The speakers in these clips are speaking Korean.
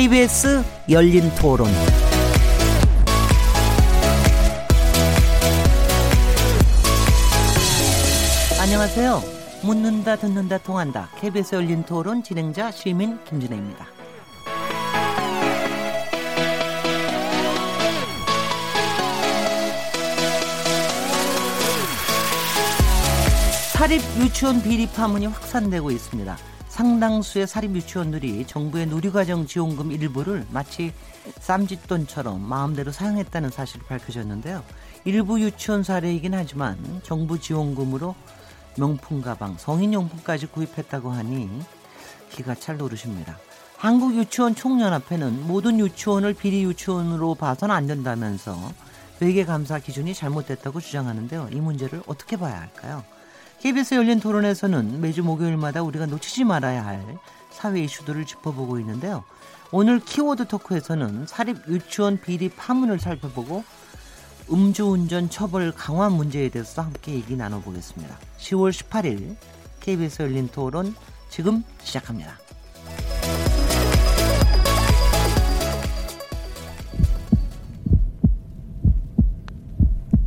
KBS 열린 토론. 안녕하세요. 묻는다, 듣는다, 통한다. KBS 열린 토론 진행자 시민 김진혜입니다. 사립 유치원 비리 파문이 확산되고 있습니다. 상당수의 사립 유치원들이 정부의 누리과정 지원금 일부를 마치 쌈짓돈처럼 마음대로 사용했다는 사실이 밝혀졌는데요. 일부 유치원 사례이긴 하지만 정부 지원금으로 명품 가방, 성인용품까지 구입했다고 하니 기가 찰 오르십니다. 한국유치원 총연합회는 모든 유치원을 비리 유치원으로 봐서는 안 된다면서 회계 감사 기준이 잘못됐다고 주장하는데요. 이 문제를 어떻게 봐야 할까요? KBS 열린 토론에서는 매주 목요일마다 우리가 놓치지 말아야 할 사회 이슈들을 짚어보고 있는데요. 오늘 키워드 토크에서는 사립 유치원 비리 파문을 살펴보고 음주운전 처벌 강화 문제에 대해서 함께 얘기 나눠보겠습니다. 10월 18일 KBS 열린 토론 지금 시작합니다.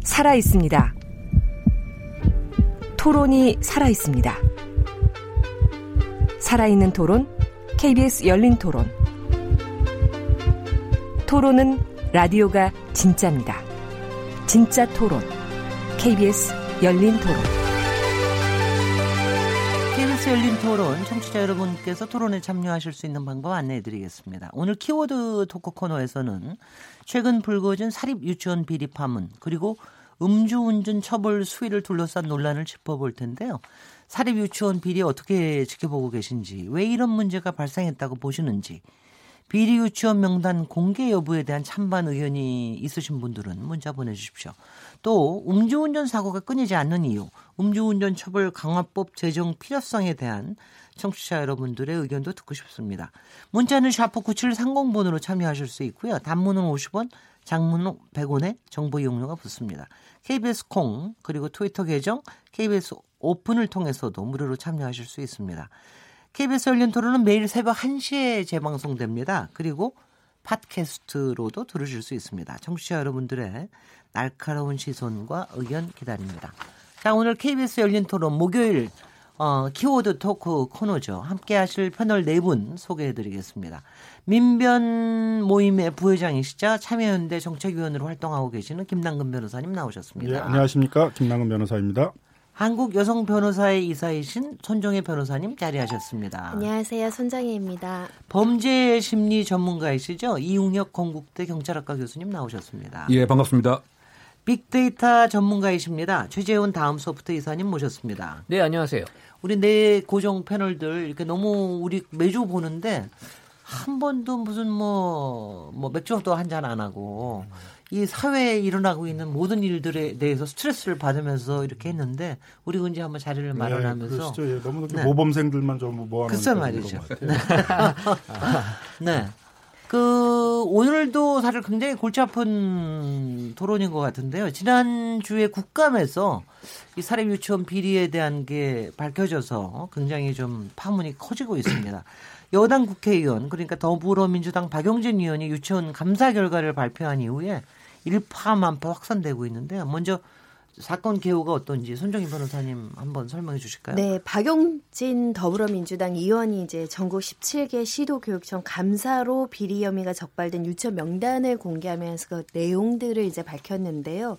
살아 있습니다. 토론이 살아 있습니다. 살아있는 토론, KBS 열린 토론. 토론은 라디오가 진짜입니다. 진짜 토론, KBS 열린 토론. KBS 열린 토론, 청취자 여러분께서 토론에 참여하실 수 있는 방법 안내해 드리겠습니다. 오늘 키워드 토크 코너에서는 최근 불거진 사립 유치원 비리 파문, 그리고 음주운전 처벌 수위를 둘러싼 논란을 짚어볼 텐데요. 사립 유치원 비리 어떻게 지켜보고 계신지, 왜 이런 문제가 발생했다고 보시는지, 비리 유치원 명단 공개 여부에 대한 찬반 의견이 있으신 분들은 문자 보내주십시오. 또 음주운전 사고가 끊이지 않는 이유, 음주운전 처벌 강화법 제정 필요성에 대한 청취자 여러분들의 의견도 듣고 싶습니다. 문자는 샤프 9730번으로 참여하실 수 있고요. 단문은 50원, 장문은 100원의 정보 이용료가 붙습니다. KBS 콩 그리고 트위터 계정 KBS 오픈을 통해서도 무료로 참여하실 수 있습니다. KBS 열린 토론은 매일 새벽 1시에 재방송됩니다. 그리고 팟캐스트로도 들으실 수 있습니다. 청취자 여러분들의 날카로운 시선과 의견 기다립니다. 자, 오늘 KBS 열린 토론 목요일 어, 키워드 토크 코너죠. 함께 하실 패널 네 분 소개해 드리겠습니다. 민변 모임의 부회장이시자 참여연대 정책위원으로 활동하고 계시는 김남근 변호사님 나오셨습니다. 예, 안녕하십니까. 김남근 변호사입니다. 한국 여성 변호사의 이사이신 손정혜 변호사님 자리하셨습니다. 안녕하세요. 손정혜입니다. 범죄 심리 전문가이시죠? 이웅혁 건국대 경찰학과 교수님 나오셨습니다. 예, 반갑습니다. 빅데이터 전문가이십니다. 최재훈 다음 소프트 이사님 모셨습니다. 네, 안녕하세요. 우리 네 고정 패널들 이렇게 너무 우리 매주 보는데 한 번도 무슨 뭐, 뭐 맥주도 한 잔 안 하고 이 사회에 일어나고 있는 모든 일들에 대해서 스트레스를 받으면서 이렇게 했는데 우리 언제 한번 자리를 마련하면서 네, 예, 너무 네. 모범생들만 좀 모아놓은 글쎄 말이죠. 네. 네. 그 오늘도 사실 굉장히 골치 아픈 토론인 것 같은데요. 지난 주에 국감에서 이 사립 유치원 비리에 대한 게 밝혀져서 굉장히 좀 파문이 커지고 있습니다. 여당 국회의원 그러니까 더불어민주당 박용진 의원이 유치원 감사 결과를 발표한 이후에 일파만파 확산되고 있는데요. 먼저 사건 개요가 어떤지 손정희 변호사님 한번 설명해 주실까요? 네, 박용진 더불어민주당 의원이 이제 전국 17개 시도 교육청 감사로 비리 혐의가 적발된 유치원 명단을 공개하면서 그 내용들을 이제 밝혔는데요.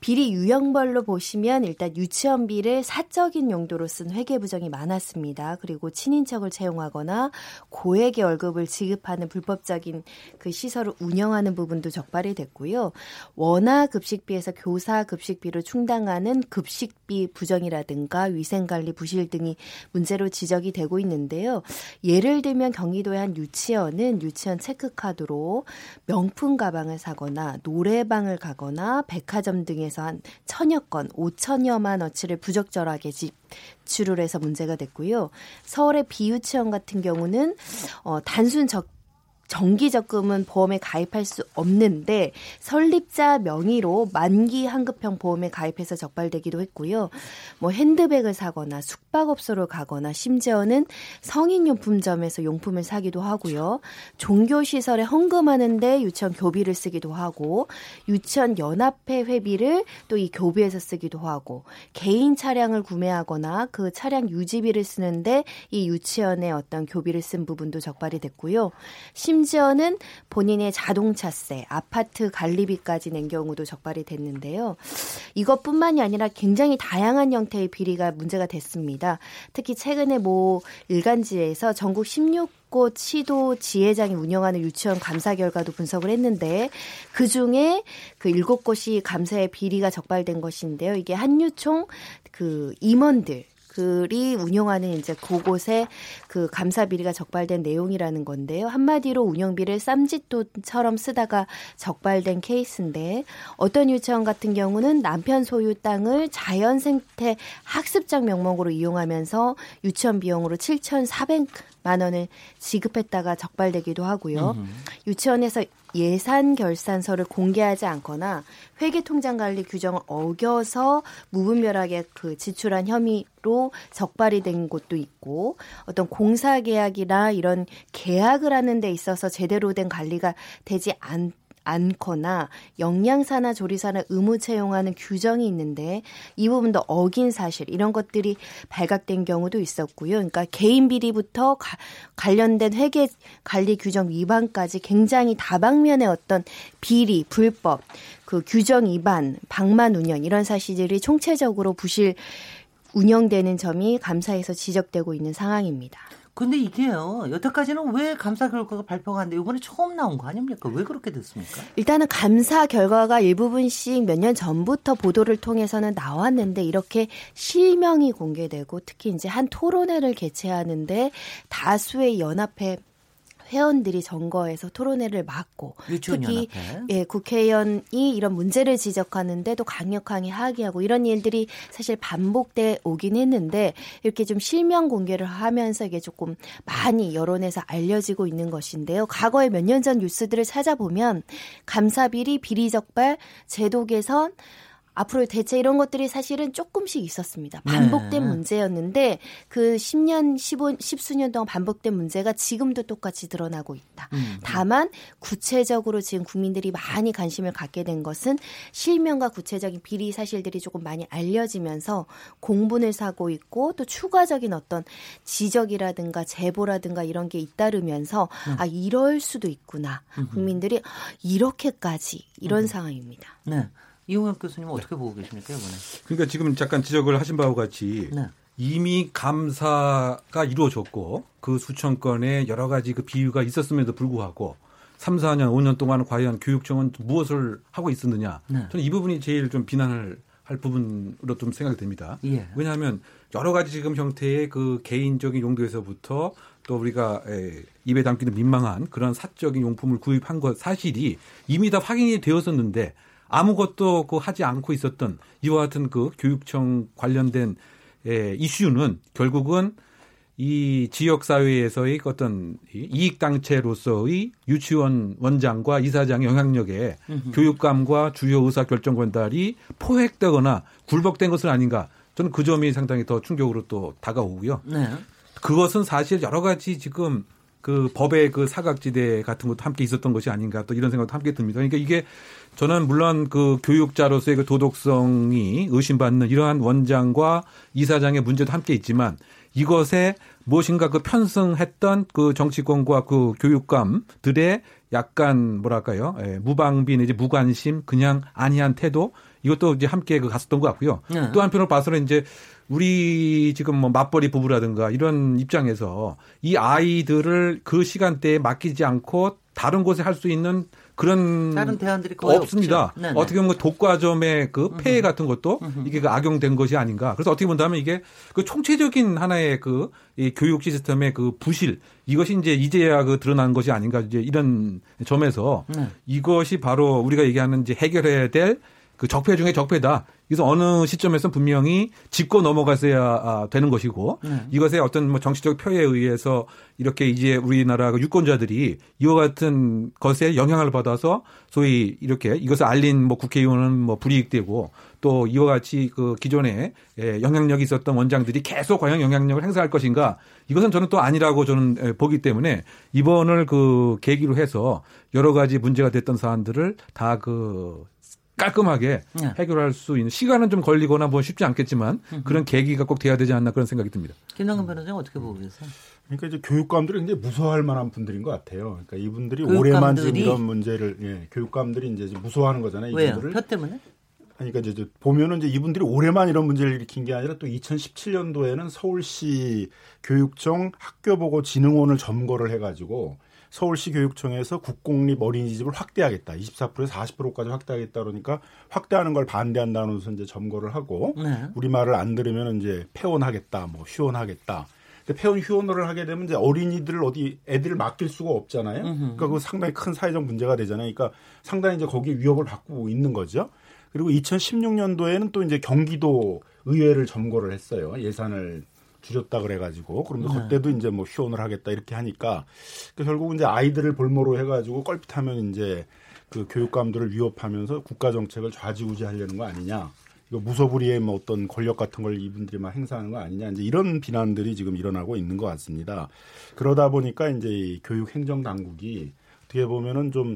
비리 유형별로 보시면 일단 유치원비를 사적인 용도로 쓴 회계 부정이 많았습니다. 그리고 친인척을 채용하거나 고액의 월급을 지급하는 불법적인 그 시설을 운영하는 부분도 적발이 됐고요. 원화 급식비에서 교사 급식비를 충당하는 급식비 부정이라든가 위생관리 부실 등이 문제로 지적이 되고 있는데요. 예를 들면 경기도의 한 유치원은 유치원 체크카드로 명품 가방을 사거나 노래방을 가거나 백화점 등 에서 한 천여 건, 오천여만 어치를 부적절하게 지출을 해서 문제가 됐고요. 서울의 비유치원 같은 경우는 어, 단순 적 정기 적금은 보험에 가입할 수 없는데 설립자 명의로 만기 한급형 보험에 가입해서 적발되기도 했고요. 뭐 핸드백을 사거나 숙박업소를 가거나 심지어는 성인용품점에서 용품을 사기도 하고요. 종교시설에 헌금하는데 유치원 교비를 쓰기도 하고 유치원 연합회 회비를 또 이 교비에서 쓰기도 하고 개인 차량을 구매하거나 그 차량 유지비를 쓰는데 이 유치원의 어떤 교비를 쓴 부분도 적발이 됐고요. 심 지어는 본인의 자동차세, 아파트 관리비까지 낸 경우도 적발이 됐는데요. 이것뿐만이 아니라 굉장히 다양한 형태의 비리가 문제가 됐습니다. 특히 최근에 모 일간지에서 전국 16 곳 시도 지회장이 운영하는 유치원 감사 결과도 분석을 했는데 그 중에 그 일곱 곳이 감사의 비리가 적발된 것인데요. 이게 한유총 그 임원들 그리 운영하는 이제 그곳에 그 감사 비리가 적발된 내용이라는 건데요. 한마디로 운영비를 쌈짓돈처럼 쓰다가 적발된 케이스인데 어떤 유치원 같은 경우는 남편 소유 땅을 자연 생태 학습장 명목으로 이용하면서 유치원 비용으로 7,400만 원을 지급했다가 적발되기도 하고요. 음. 유치원에서 예산 결산서를 공개하지 않거나 회계 통장 관리 규정을 어겨서 무분별하게 그 지출한 혐의로 적발이 된 곳도 있고 어떤 공사 계약이나 이런 계약을 하는 데 있어서 제대로 된 관리가 되지 않 않거나 영양사나 조리사나 의무 채용하는 규정이 있는데 이 부분도 어긴 사실 이런 것들이 발각된 경우도 있었고요. 그러니까 개인 비리부터 가, 관련된 회계 관리 규정 위반까지 굉장히 다방면의 어떤 비리, 불법, 그 규정 위반, 방만 운영 이런 사실들이 총체적으로 부실 운영되는 점이 감사에서 지적되고 있는 상황입니다. 근데 이게요, 여태까지는 왜 감사 결과가 발표가 안 돼? 이번에 처음 나온 거 아닙니까? 왜 그렇게 됐습니까? 일단은 감사 결과가 일부분씩 몇 년 전부터 보도를 통해서는 나왔는데 이렇게 실명이 공개되고 특히 이제 한 토론회를 개최하는데 다수의 연합회 회원들이 선거에서 토론회를 막고 특히 예, 국회의원이 이런 문제를 지적하는데 도 강력하게 하기하고 이런 일들이 사실 반복돼 오긴 했는데 이렇게 좀 실명 공개를 하면서 이게 조금 많이 여론에서 알려지고 있는 것인데요. 과거에 몇 년 전 뉴스들을 찾아보면 감사비리 비리적발 제도 개선 앞으로 대체 이런 것들이 사실은 조금씩 있었습니다. 반복된 네. 문제였는데 그 10년, 15, 10수년 동안 반복된 문제가 지금도 똑같이 드러나고 있다. 음. 다만 구체적으로 지금 국민들이 많이 관심을 갖게 된 것은 실명과 구체적인 비리 사실들이 조금 많이 알려지면서 공분을 사고 있고 또 추가적인 어떤 지적이라든가 제보라든가 이런 게 잇따르면서 음. 아 이럴 수도 있구나. 국민들이 이렇게까지 이런 음. 상황입니다. 네. 이용혁 교수님 어떻게 보고 계십니까 이번에? 그러니까 지금 잠깐 지적을 하신 바와 같이 네. 이미 감사가 이루어졌고 그 수천 건의 여러 가지 그 비유가 있었음에도 불구하고 3, 4년, 5년 동안 과연 교육청은 무엇을 하고 있었느냐. 네. 저는 이 부분이 제일 좀 비난을 할 부분으로 좀 생각이 됩니다. 예. 왜냐하면 여러 가지 지금 형태의 그 개인적인 용도에서부터 또 우리가 에, 입에 담기는 민망한 그런 사적인 용품을 구입한 것 사실이 이미 다 확인이 되었었는데 아무것도 그 하지 않고 있었던 이와 같은 그 교육청 관련된 에, 이슈는 결국은 이 지역 사회에서의 어떤 이익 단체로서의 유치원 원장과 이사장의 영향력에 음흠. 교육감과 주요 의사 결정 권달이 포획되거나 굴복된 것은 아닌가. 저는 그 점이 상당히 더 충격으로 또 다가오고요. 네. 그것은 사실 여러 가지 지금 그 법의 그 사각지대 같은 것도 함께 있었던 것이 아닌가 또 이런 생각도 함께 듭니다. 그러니까 이게 저는 물론 그 교육자로서의 그 도덕성이 의심받는 이러한 원장과 이사장의 문제도 함께 있지만 이것에 무엇인가 그 편승했던 그 정치권과 그 교육감들의 약간 뭐랄까요 예, 무방비 내지 무관심 그냥 아니한 태도 이것도 이제 함께 그 갔었던 것 같고요. 네. 또 한편으로 봐서는 이제 우리 지금 뭐 맞벌이 부부라든가 이런 입장에서 이 아이들을 그 시간대에 맡기지 않고 다른 곳에 할 수 있는 그런 다른 대안들이 거의 없습니다. 어떻게 보면 독과점의 그 폐해 같은 것도 이게 그 악용된 것이 아닌가. 그래서 어떻게 본다면 이게 그 총체적인 하나의 그 이 교육 시스템의 그 부실 이것이 이제 이제야 그 드러난 것이 아닌가 이제 이런 점에서 네. 이것이 바로 우리가 얘기하는 이제 해결해야 될 그 적폐 중에 적폐다. 그래서 어느 시점에서 분명히 짚고 넘어갔어야 아, 되는 것이고 네. 이것의 어떤 뭐 정치적 표에 의해서 이렇게 이제 우리나라 그 유권자들이 이와 같은 것에 영향을 받아서 소위 이렇게 이것을 알린 뭐 국회의원은 뭐 불이익되고 또 이와 같이 그 기존에 예, 영향력이 있었던 원장들이 계속 과연 영향력을 행사할 것인가 이것은 저는 또 아니라고 저는 예, 보기 때문에 이번을 그 계기로 해서 여러 가지 문제가 됐던 사안들을 다그 깔끔하게 네. 해결할 수 있는 시간은 좀 걸리거나 뭐 쉽지 않겠지만 그런 계기가 꼭 돼야 되지 않나 그런 생각이 듭니다. 김남근 변호사님 어떻게 보고 계세요? 그러니까 이제 교육감들이 굉장히 무서워할 만한 분들인 것 같아요. 그러니까 이분들이 올해만 지금 이런 문제를 예, 교육감들이 이제 무서워하는 거잖아요. 이분들을. 표 때문에? 그러니까 이제 보면은 이제 이분들이 올해만 이런 문제를 일으킨 게 아니라 또 2017년도에는 서울시 교육청 학교보고진흥원을 점거를 해가지고 서울시 교육청에서 국공립 어린이집을 확대하겠다. 24%에서 40%까지 확대하겠다 그러니까 확대하는 걸 반대한다면서 이제 점거를 하고 네. 우리 말을 안 들으면 이제 폐원하겠다, 뭐 휴원하겠다. 근데 폐원 휴원을 하게 되면 이제 어린이들을 어디 애들을 맡길 수가 없잖아요. 그러니까 그 상당히 큰 사회적 문제가 되잖아요. 그러니까 상당히 이제 거기에 위협을 받고 있는 거죠. 그리고 2016년도에는 또 이제 경기도 의회를 점거를 했어요. 예산을 줄였다 그래가지고 그러면 네. 그때도 이제 뭐 휴원을 하겠다 이렇게 하니까 그 결국 이제 아이들을 볼모로 해가지고 껄핏하면 이제 그 교육감들을 위협하면서 국가 정책을 좌지우지하려는 거 아니냐. 이거 무소불위의 뭐 어떤 권력 같은 걸 이분들이 막 행사하는 거 아니냐 이제 이런 비난들이 지금 일어나고 있는 것 같습니다. 그러다 보니까 이제 이 교육 행정 당국이 어떻게 보면은 좀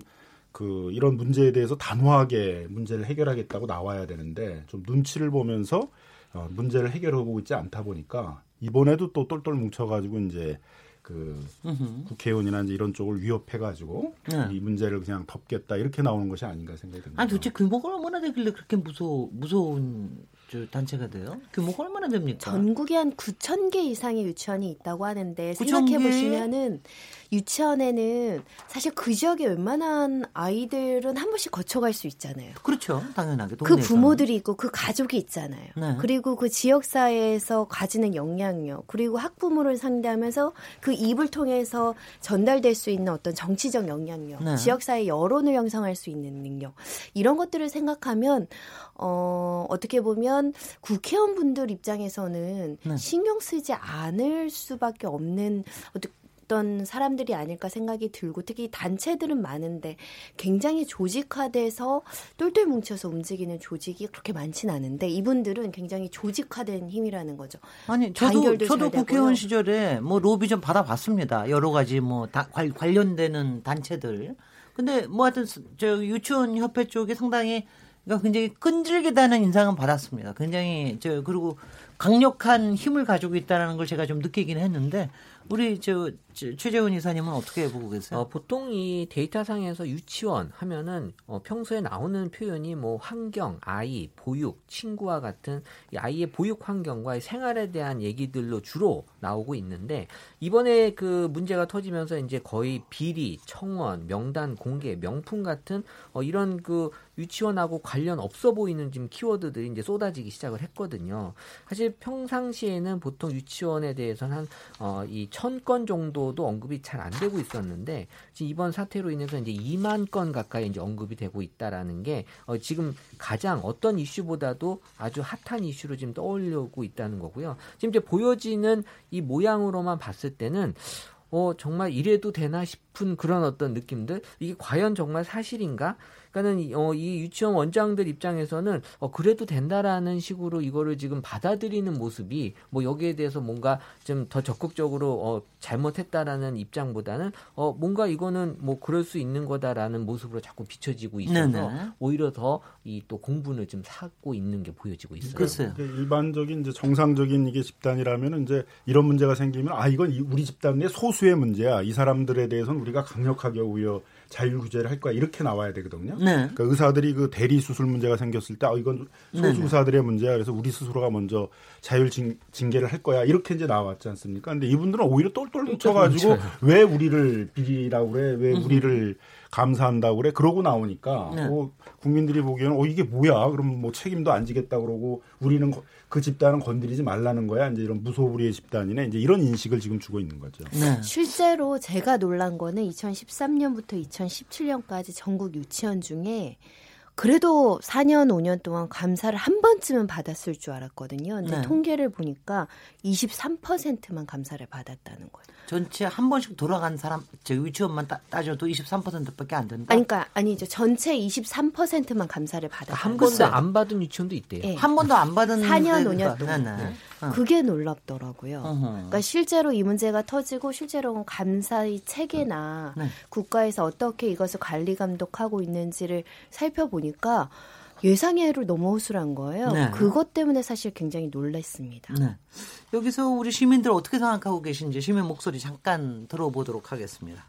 그 이런 문제에 대해서 단호하게 문제를 해결하겠다고 나와야 되는데 좀 눈치를 보면서 어, 문제를 해결하고 있지 않다 보니까 이번에도 또 똘똘 뭉쳐가지고 이제 그 으흠. 국회의원이나 이제 이런 쪽을 위협해가지고 네. 이 문제를 그냥 덮겠다 이렇게 나오는 것이 아닌가 생각이 듭니다. 아니 도대체 규모가 얼마나 되길래 그렇게 무서 무서운 단체가 돼요? 규모가 얼마나 됩니까? 전국에 한 9천 개 이상의 유치원이 있다고 하는데 생각해 보시면은 유치원에는 사실 그 지역에 웬만한 아이들은 한 번씩 거쳐갈 수 있잖아요. 그렇죠. 당연하게. 그 부모들이 있고 그 가족이 있잖아요. 네. 그리고 그 지역 사회에서 가지는 영향력, 그리고 학부모를 상대하면서 그 입을 통해서 전달될 수 있는 어떤 정치적 영향력, 네. 지역 사회 여론을 형성할 수 있는 능력, 이런 것들을 생각하면, 어, 어떻게 보면 국회의원 분들 입장에서는 네. 신경 쓰지 않을 수밖에 없는 어떤 어떤 사람들이 아닐까 생각이 들고 특히 단체들은 많은데 굉장히 조직화돼서 똘똘 뭉쳐서 움직이는 조직이 그렇게 많지는 않은데 이분들은 굉장히 조직화된 힘이라는 거죠. 아니 저도 저도 국회의원 시절에 뭐 로비 좀 받아봤습니다. 여러 가지 뭐 다, 관련되는 단체들. 근데 뭐 하여튼 저 유치원 협회 쪽이 상당히 그러니까 굉장히 끈질기다는 인상은 받았습니다. 굉장히 저 그리고 강력한 힘을 가지고 있다는 걸 제가 좀 느끼긴 했는데 우리 저, 저 최재훈 이사님은 어떻게 보고 계세요? 어, 보통 이 데이터상에서 유치원 하면은 어, 평소에 나오는 표현이 뭐 환경, 아이, 보육, 친구와 같은 이 아이의 보육 환경과 생활에 대한 얘기들로 주로 나오고 있는데 이번에 그 문제가 터지면서 이제 거의 비리, 청원, 명단 공개, 명품 같은 어, 이런 그 유치원하고 관련 없어 보이는 지금 키워드들이 이제 쏟아지기 시작을 했거든요. 사실 평상시에는 보통 유치원에 대해서는 한, 어, 이천건 정도 도 언급이 잘 안 되고 있었는데, 이번 사태로 인해서 이제 2만 건 가까이 이제 언급이 되고 있다라는 게, 어, 지금 가장 어떤 이슈보다도 아주 핫한 이슈로 지금 떠올리고 있다는 거고요. 지금 이제 보여지는 이 모양으로만 봤을 때는, 어, 정말 이래도 되나 싶은 그런 어떤 느낌들? 이게 과연 정말 사실인가? 그러니까는 어, 이 유치원 원장들 입장에서는 어, 그래도 된다라는 식으로 이거를 지금 받아들이는 모습이 뭐 여기에 대해서 뭔가 좀 더 적극적으로 어, 잘못했다라는 입장보다는 어, 뭔가 이거는 뭐 그럴 수 있는 거다라는 모습으로 자꾸 비춰지고 있어서 네네. 오히려 더 이 또 공분을 좀 사고 있는 게 보여지고 있어요. 글쎄요. 일반적인 이제 정상적인 이게 집단이라면 이제 이런 문제가 생기면 아 이건 우리 집단 의 소수의 문제야. 이 사람들에 대해서는 우리가 강력하게 오히려 자율 규제를 할 거야 이렇게 나와야 되거든요. 네. 그러니까 의사들이 그 대리 수술 문제가 생겼을 때 아, 이건 소수 네, 네. 의사들의 문제야. 그래서 우리 스스로가 먼저 자율 징, 징계를 할 거야 이렇게 이제 나왔지 않습니까? 근데 이분들은 오히려 똘똘 뭉쳐가지고 왜 우리를 비리라고 그래? 왜 우리를 감사한다고 그래? 그러고 나오니까 네. 뭐 국민들이 보기에는 어 이게 뭐야? 그럼 뭐 책임도 안 지겠다 그러고 우리는 그 집단은 건드리지 말라는 거야. 이제 이런 무소불위의 집단이네. 이제 이런 인식을 지금 주고 있는 거죠. 네. 실제로 제가 놀란 거는 2013년부터 2017년까지 전국 유치원 중에 그래도 4년, 5년 동안 감사를 한 번쯤은 받았을 줄 알았거든요. 근데 네. 통계를 보니까 23%만 감사를 받았다는 거예요. 전체 한 번씩 돌아간 사람, 저 유치원만 따, 져도 23%밖에 안 된다. 아니, 그러니까 아니죠. 전체 23%만 감사를 받았다. 한 번도 안 받은 유치원도 있대요. 네. 한 번도 안 받은 4년, 5년 동안. 네, 네. 어. 그게 놀랍더라고요. 어허. 그러니까 실제로 이 문제가 터지고 실제로 감사의 체계나 네. 국가에서 어떻게 이것을 관리 감독하고 있는지를 살펴보니 까 예상외로 너무 허술한 거예요. 네. 그것 때문에 사실 굉장히 놀랐습니다. 네. 여기서 우리 시민들 어떻게 생각하고 계신지 시민 목소리 잠깐 들어보도록 하겠습니다.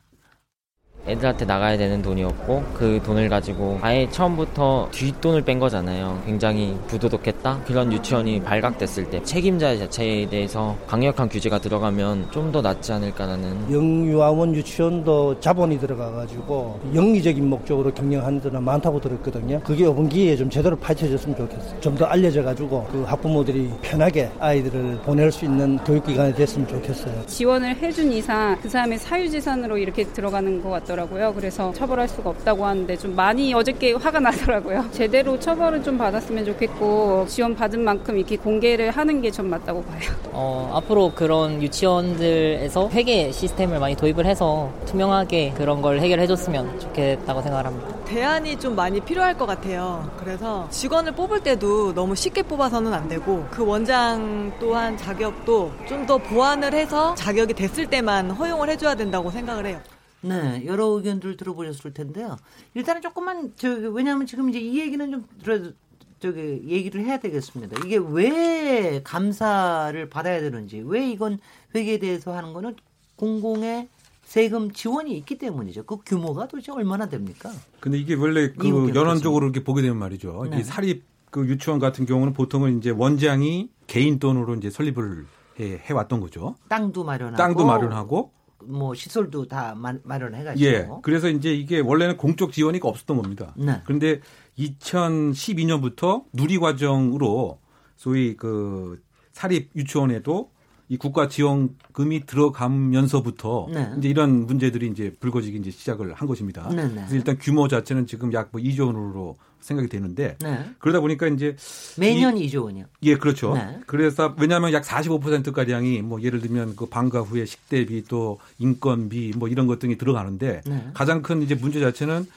애들한테 나가야 되는 돈이었고 그 돈을 가지고 아예 처음부터 뒷돈을 뺀 거잖아요. 굉장히 부도덕했다. 그런 유치원이 발각됐을 때 책임자 자체에 대해서 강력한 규제가 들어가면 좀 더 낫지 않을까라는. 영유아원 유치원도 자본이 들어가가지고 영리적인 목적으로 경영하는 데는 많다고 들었거든요. 그게 이번 기회에 좀 제대로 파헤쳐졌으면 좋겠어요. 좀 더 알려져가지고 그 학부모들이 편하게 아이들을 보낼 수 있는 교육기관이 됐으면 좋겠어요. 지원을 해준 이상 그 사람의 사유재산으로 이렇게 들어가는 것 같아요. 있더라고요. 그래서 처벌할 수가 없다고 하는데 좀 많이 어저께 화가 나더라고요. 제대로 처벌을 좀 받았으면 좋겠고 지원 받은 만큼 이렇게 공개를 하는 게좀 맞다고 봐요. 어, 앞으로 그런 유치원들에서 회계 시스템을 많이 도입을 해서 투명하게 그런 걸 해결해줬으면 좋겠다고 생각을 합니다. 대안이 좀 많이 필요할 것 같아요. 그래서 직원을 뽑을 때도 너무 쉽게 뽑아서는 안 되고 그 원장 또한 자격도 좀 더 보완을 해서 자격이 됐을 때만 허용을 해줘야 된다고 생각을 해요. 네, 여러 의견들 들어보셨을 텐데요. 일단은 조금만 저 왜냐하면 지금 이제 이 얘기는 좀 들어 저기 얘기를 해야 되겠습니다. 이게 왜 감사를 받아야 되는지, 왜 이건 회계에 대해서 하는 거는 공공의 세금 지원이 있기 때문이죠. 그 규모가 도대체 얼마나 됩니까? 근데 이게 원래 그 연원적으로 이렇게 보게 되면 말이죠. 네. 사립 그 유치원 같은 경우는 보통은 이제 원장이 개인 돈으로 이제 설립을 해, 해 왔던 거죠. 땅도 마련하고 땅도 마련하고 뭐 시설도 다 마련해가지고. 예. 그래서 이제 이게 원래는 공적 지원이 없었던 겁니다. 네. 그런데 2012년부터 누리과정으로 소위 그 사립 유치원에도 이 국가 지원금이 들어가면서부터 네. 이제 이런 문제들이 이제 불거지기 이제 시작을 한 것입니다. 네, 네. 그래서 일단 규모 자체는 지금 약 뭐 2조 원으로 생각이 되는데 네. 그러다 보니까 이제 매년 이, 2조 원이요. 예, 그렇죠. 네. 그래서 왜냐하면 약 45% 가량이 뭐 예를 들면 그 방과 후에 식대비 또 인건비 뭐 이런 것 등이 들어가는데 네. 가장 큰 이제 문제 자체는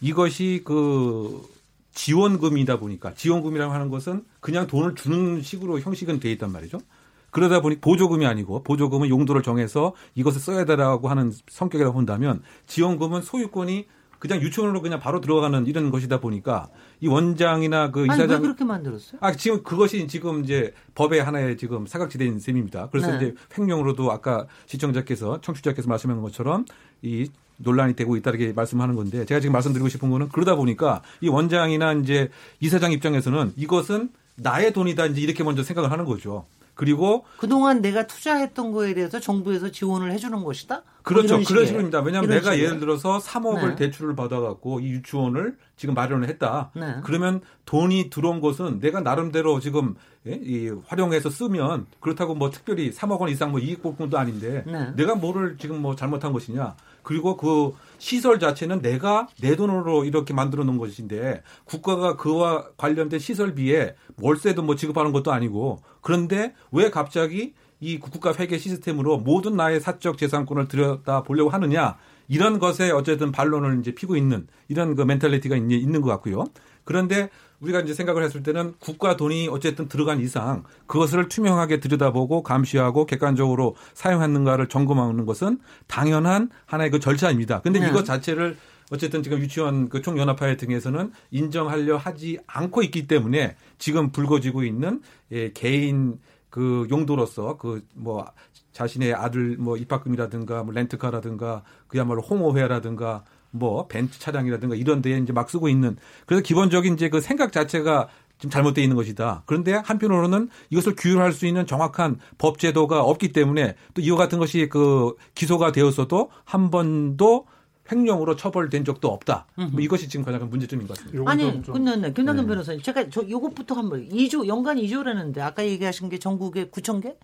이것이 그 지원금이다 보니까 지원금이라고 하는 것은 그냥 돈을 주는 식으로 형식은 돼 있단 말이죠. 그러다 보니 보조금이 아니고 보조금은 용도를 정해서 이것을 써야 되라고 하는 성격이라고 본다면 지원금은 소유권이 그냥 유치원으로 그냥 바로 들어가는 이런 것이다 보니까 이 원장이나 그 이사장 왜 그렇게 만들었어요? 아 지금 그것이 지금 이제 법의 하나의 지금 사각지대인 셈입니다. 그래서 네. 이제 횡령으로도 아까 시청자께서 청취자께서 말씀하신 것처럼 이 논란이 되고 있다 이렇게 말씀하는 건데 제가 지금 말씀드리고 싶은 거는 그러다 보니까 이 원장이나 이제 이사장 입장에서는 이것은 나의 돈이다 이제 이렇게 먼저 생각을 하는 거죠. 그리고 그동안 내가 투자했던 거에 대해서 정부에서 지원을 해주는 것이다. 그렇죠. 그런 식입니다. 왜냐하면 내가 식이에요? 예를 들어서 3억을 네. 대출을 받아갖고 이 유치원을 지금 마련을 했다. 네. 그러면 돈이 들어온 것은 내가 나름대로 지금 예? 이 활용해서 쓰면 그렇다고 뭐 특별히 3억 원 이상 뭐 이익 복권도 아닌데 네. 내가 뭐를 지금 뭐 잘못한 것이냐. 그리고 그 시설 자체는 내가 내 돈으로 이렇게 만들어 놓은 것인데 국가가 그와 관련된 시설비에 월세도 뭐 지급하는 것도 아니고 그런데 왜 갑자기 이 국가 회계 시스템으로 모든 나의 사적 재산권을 들여다 보려고 하느냐 이런 것에 어쨌든 반론을 이제 피고 있는 이런 그 mentality가 있는 것 같고요. 그런데 우리가 이제 생각을 했을 때는 국가 돈이 어쨌든 들어간 이상 그것을 투명하게 들여다보고 감시하고 객관적으로 사용했는가를 점검하는 것은 당연한 하나의 그 절차입니다. 근데 네. 이것 자체를 어쨌든 지금 유치원 그 총연합회 등에서는 인정하려 하지 않고 있기 때문에 지금 불거지고 있는 예, 개인 그 용도로서 그 뭐 자신의 아들 뭐 입학금이라든가 뭐 렌트카라든가 그야말로 홍어회라든가 뭐 벤츠 차량이라든가 이런 데에 이제 막 쓰고 있는 그래서 기본적인 이제 그 생각 자체가 좀 잘못되어 있는 것이다. 그런데 한편으로는 이것을 규율할 수 있는 정확한 법 제도가 없기 때문에 또 이와 같은 것이 그 기소가 되었어도 한 번도 횡령으로 처벌된 적도 없다. 뭐 이것이 지금 가장 큰 문제점인 것 같습니다. 아니, 근데 김남근 네. 변호사님, 제가 저 요것부터 한번 2조 연간 2조라는데 아까 얘기하신 게 전국에 9천 개,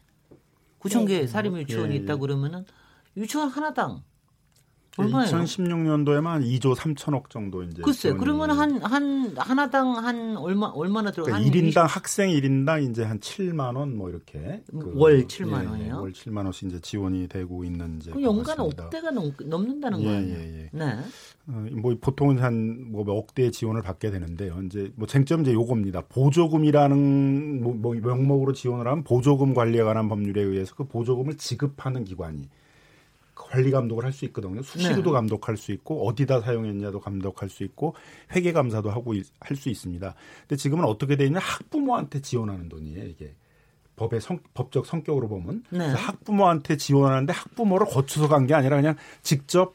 9천 개 사립 유치원이 네. 있다 그러면은 유치원 하나당 얼마예요? 2016년도에만 한 2조 3천억 정도 이제. 글쎄, 그러면 한, 한, 하나당 한 얼마, 얼마나 들어가? 그러니까 1인당 20... 학생 1인당 이제 한 7만 원 뭐 이렇게. 그, 월 7만원이요? 예, 월 7만 원씩 이제 지원이 되고 있는 이제. 연간 억대가 넘, 넘는다는 예, 거예요. 예, 예. 네. 어, 뭐 보통은 한뭐 억대 지원을 받게 되는데요. 이제 뭐 쟁점 이제 요겁니다. 보조금이라는 뭐, 뭐 명목으로 지원을 하면 보조금 관리에 관한 법률에 의해서 그 보조금을 지급하는 기관이 관리 감독을 할 수 있거든요. 수시로도 네. 감독할 수 있고 어디다 사용했냐도 감독할 수 있고 회계 감사도 하고 할 수 있습니다. 근데 지금은 어떻게 돼 있냐 학부모한테 지원하는 돈이에요, 이게. 법의 성, 법적 성격으로 보면 네. 학부모한테 지원하는데 학부모를 거쳐서 간 게 아니라 그냥 직접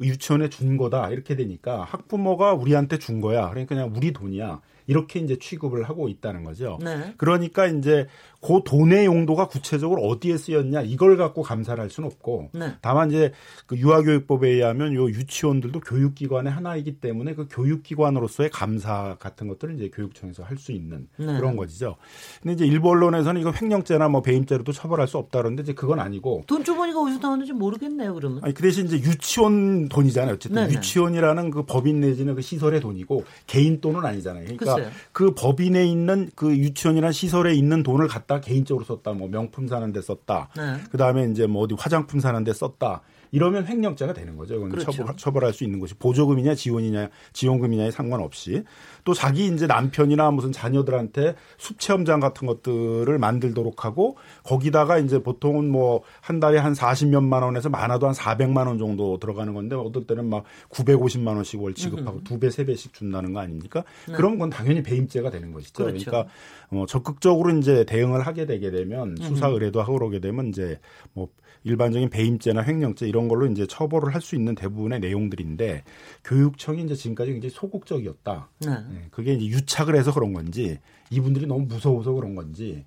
유치원에 준 거다 이렇게 되니까 학부모가 우리한테 준 거야 그러니까 그냥 우리 돈이야 이렇게 이제 취급을 하고 있다는 거죠. 네. 그러니까 이제 그 돈의 용도가 구체적으로 어디에 쓰였냐 이걸 갖고 감사를 할 수는 없고 네. 다만 이제 그 유아교육법에 의하면 요 유치원들도 교육기관의 하나이기 때문에 그 교육기관으로서의 감사 같은 것들을 이제 교육청에서 할 수 있는 네. 그런 거지죠. 근데 이제 일부 언론에서는 이거 횡령죄나 뭐 배임죄로도 처벌할 수 없다 그러는데 이제 그건 아니고 돈 주머니가 어디서 나오는지 모르겠네요 그러면. 아니 그 대신 이제 유치원 돈이잖아요. 어쨌든 네네. 유치원이라는 그 법인 내지는 그 시설의 돈이고 개인 돈은 아니잖아요. 그러니까 글쎄요. 그 법인에 있는 그 유치원이라는 시설에 있는 돈을 갖다 개인적으로 썼다, 뭐 명품 사는 데 썼다. 네. 그 다음에 이제 뭐 어디 화장품 사는 데 썼다. 이러면 횡령죄가 되는 거죠. 이건 그렇죠. 처벌, 처벌할 수 있는 것이 보조금이냐 지원이냐 지원금이냐에 상관없이 또 자기 이제 남편이나 무슨 자녀들한테 숲 체험장 같은 것들을 만들도록 하고 거기다가 이제 보통은 뭐 한 달에 한 40몇만 원에서 많아도 한 400만 원 정도 들어가는 건데 어떨 때는 막 950만 원씩 월 지급하고 두 배, 세 배씩 준다는 거 아닙니까? 네. 그런 건 당연히 배임죄가 되는 것이죠. 그렇죠. 그러니까 어, 적극적으로 이제 대응을 하게 되게 되면 수사 의뢰도 하고 그러게 되면 이제 뭐 일반적인 배임죄나 횡령죄 이런 걸로 이제 처벌을 할 수 있는 대부분의 내용들인데 교육청이 이제 지금까지 굉장히 소극적이었다. 네. 네. 그게 이제 유착을 해서 그런 건지 이분들이 너무 무서워서 그런 건지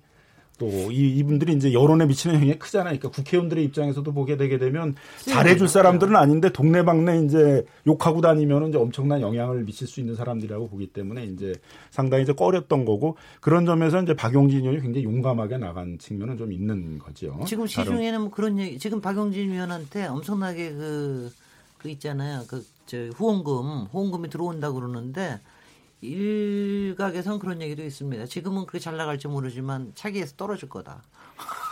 또 이, 이분들이 이제 여론에 미치는 영향이 크잖아요. 그러니까 국회의원들의 입장에서도 보게 되게 되면 잘해줄 사람들은 아닌데 동네방네 이제 욕하고 다니면 이제 엄청난 영향을 미칠 수 있는 사람들이라고 보기 때문에 이제 상당히 이제 꺼렸던 거고 그런 점에서 이제 박용진 의원이 굉장히 용감하게 나간 측면은 좀 있는 거죠. 지금 시중에는 뭐 그런 얘기, 지금 박용진 의원한테 엄청나게 그, 그 있잖아요. 그, 저 후원금, 후원금이 들어온다 그러는데 일각에선 그런 얘기도 있습니다. 지금은 그렇게 잘 나갈지 모르지만 차기에서 떨어질 거다.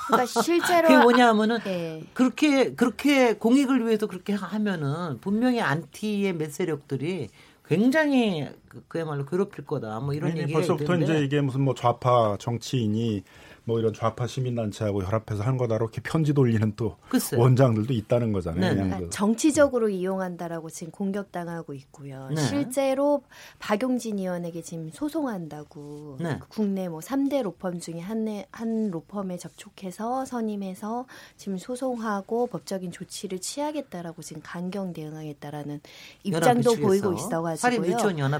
그러니까 실제로 그게 뭐냐면은 네. 그렇게 그렇게 공익을 위해서 그렇게 하면은 분명히 안티의 몇 세력들이 굉장히 그, 그야말로 괴롭힐 거다. 뭐 이런 얘기가 벌써부터 있는데. 이제 이게 무슨 뭐 좌파 정치인이 뭐 이런 좌파 시민단체하고 혈합해서 한 거다 이렇게 편지 돌리는 또 글쎄. 원장들도 있다는 거잖아요. 네. 그러니까 그 정치적으로 이용한다라고 지금 공격당하고 있고요. 네. 실제로 박용진 의원에게 지금 소송한다고 네. 국내 뭐 3대 로펌 중에 한, 한 로펌에 접촉해서 선임해서 지금 소송하고 법적인 조치를 취하겠다라고 지금 강경 대응하겠다라는 입장도 보이고 있어가지고요.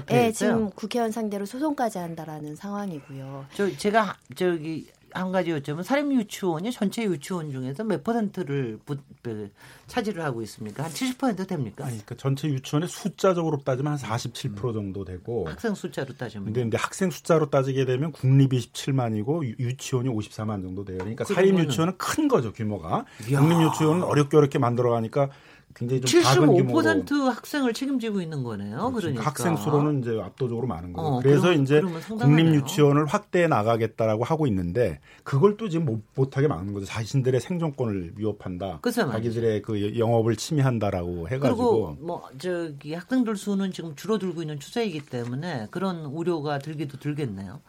네, 지금 국회의원 상대로 소송까지 한다라는 상황이고요. 저 제가 저기 한 가지 요점은 사립 유치원이 전체 유치원 중에서 몇 퍼센트를 부, 그, 차지를 하고 있습니까? 한 70% 됩니까? 아니, 그 전체 유치원의 숫자적으로 따지면 한 47% 음. 정도 되고 학생 숫자로 따지면 근데, 근데 학생 숫자로 따지게 되면 국립이 17만이고 유치원이 54만 정도 돼요. 그러니까 사립 유치원은 큰 거죠, 규모가. 국립 유치원은 어렵게 어렵게 만들어 가니까 굉장히 좀 작은 규모로 75% 학생을 책임지고 있는 거네요. 그렇죠. 그러니까 학생 수로는 이제 압도적으로 많은 거예요. 어, 그래서 그럼, 이제 국립 유치원을 확대해 나가겠다라고 하고 있는데 그걸 또 지금 못, 못하게 막는 거죠. 자신들의 생존권을 위협한다. 자기들의 그 영업을 침해한다라고 해가지고 그리고 뭐 저기 학생들 수는 지금 줄어들고 있는 추세이기 때문에 그런 우려가 들기도 들겠네요.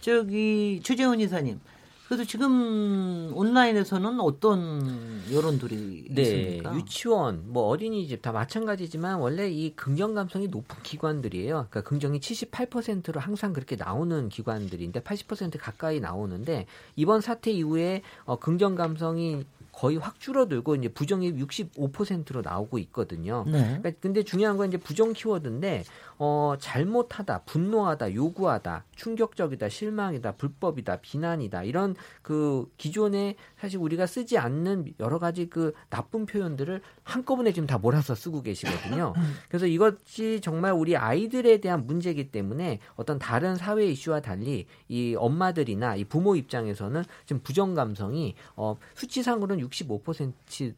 저기 최재원 이사님. 그래도 지금 온라인에서는 어떤 여론들이 네, 있습니까? 유치원, 뭐 어린이집 다 마찬가지지만 원래 이 긍정 감성이 높은 기관들이에요. 그러니까 긍정이 78%로 항상 그렇게 나오는 기관들인데 80% 가까이 나오는데 이번 사태 이후에 어, 긍정 감성이 거의 확 줄어들고 이제 부정이 65%로 나오고 있거든요. 네. 그러니까 근데 중요한 건 이제 부정 키워드인데 어 잘못하다, 분노하다, 요구하다, 충격적이다, 실망이다, 불법이다, 비난이다 이런 그 기존에 사실 우리가 쓰지 않는 여러 가지 그 나쁜 표현들을 한꺼번에 지금 다 몰아서 쓰고 계시거든요. 그래서 이것이 정말 우리 아이들에 대한 문제이기 때문에 어떤 다른 사회 이슈와 달리 이 엄마들이나 이 부모 입장에서는 지금 부정 감성이 어 수치상으로는 65%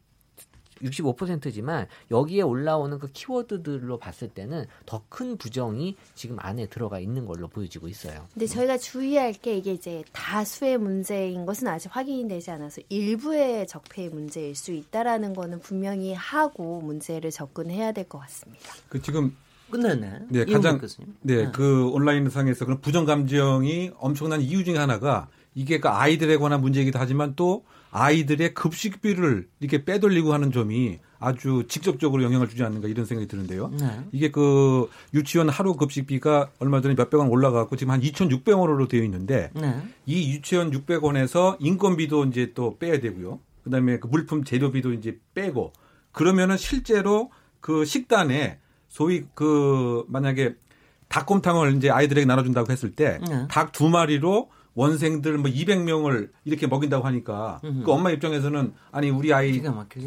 65%지만 여기에 올라오는 그 키워드들로 봤을 때는 더 큰 부정이 지금 안에 들어가 있는 걸로 보여지고 있어요. 근데 저희가 주의할 게 이게 이제 다수의 문제인 것은 아직 확인이 되지 않아서 일부의 적폐의 문제일 수 있다라는 거는 분명히 하고 문제를 접근해야 될 것 같습니다. 그 지금 끝났네. 네, 가장 네, 네, 그 온라인 상에서 그런 부정 감정이 엄청난 이유 중에 하나가 이게 그 아이들에 관한 문제이기도 하지만 또 아이들의 급식비를 이렇게 빼돌리고 하는 점이 아주 직접적으로 영향을 주지 않는가 이런 생각이 드는데요. 네. 이게 그 유치원 하루 급식비가 얼마 전에 몇백 원 올라가고 지금 한 2,600원으로 되어 있는데 네. 이 유치원 600원에서 인건비도 이제 또 빼야 되고요. 그다음에 그 물품 재료비도 이제 빼고 그러면은 실제로 그 식단에 소위 그 만약에 닭곰탕을 이제 아이들에게 나눠준다고 했을 때 닭두 마리로 원생들 뭐 200명을 이렇게 먹인다고 하니까 그 엄마 입장에서는 아니 우리 아이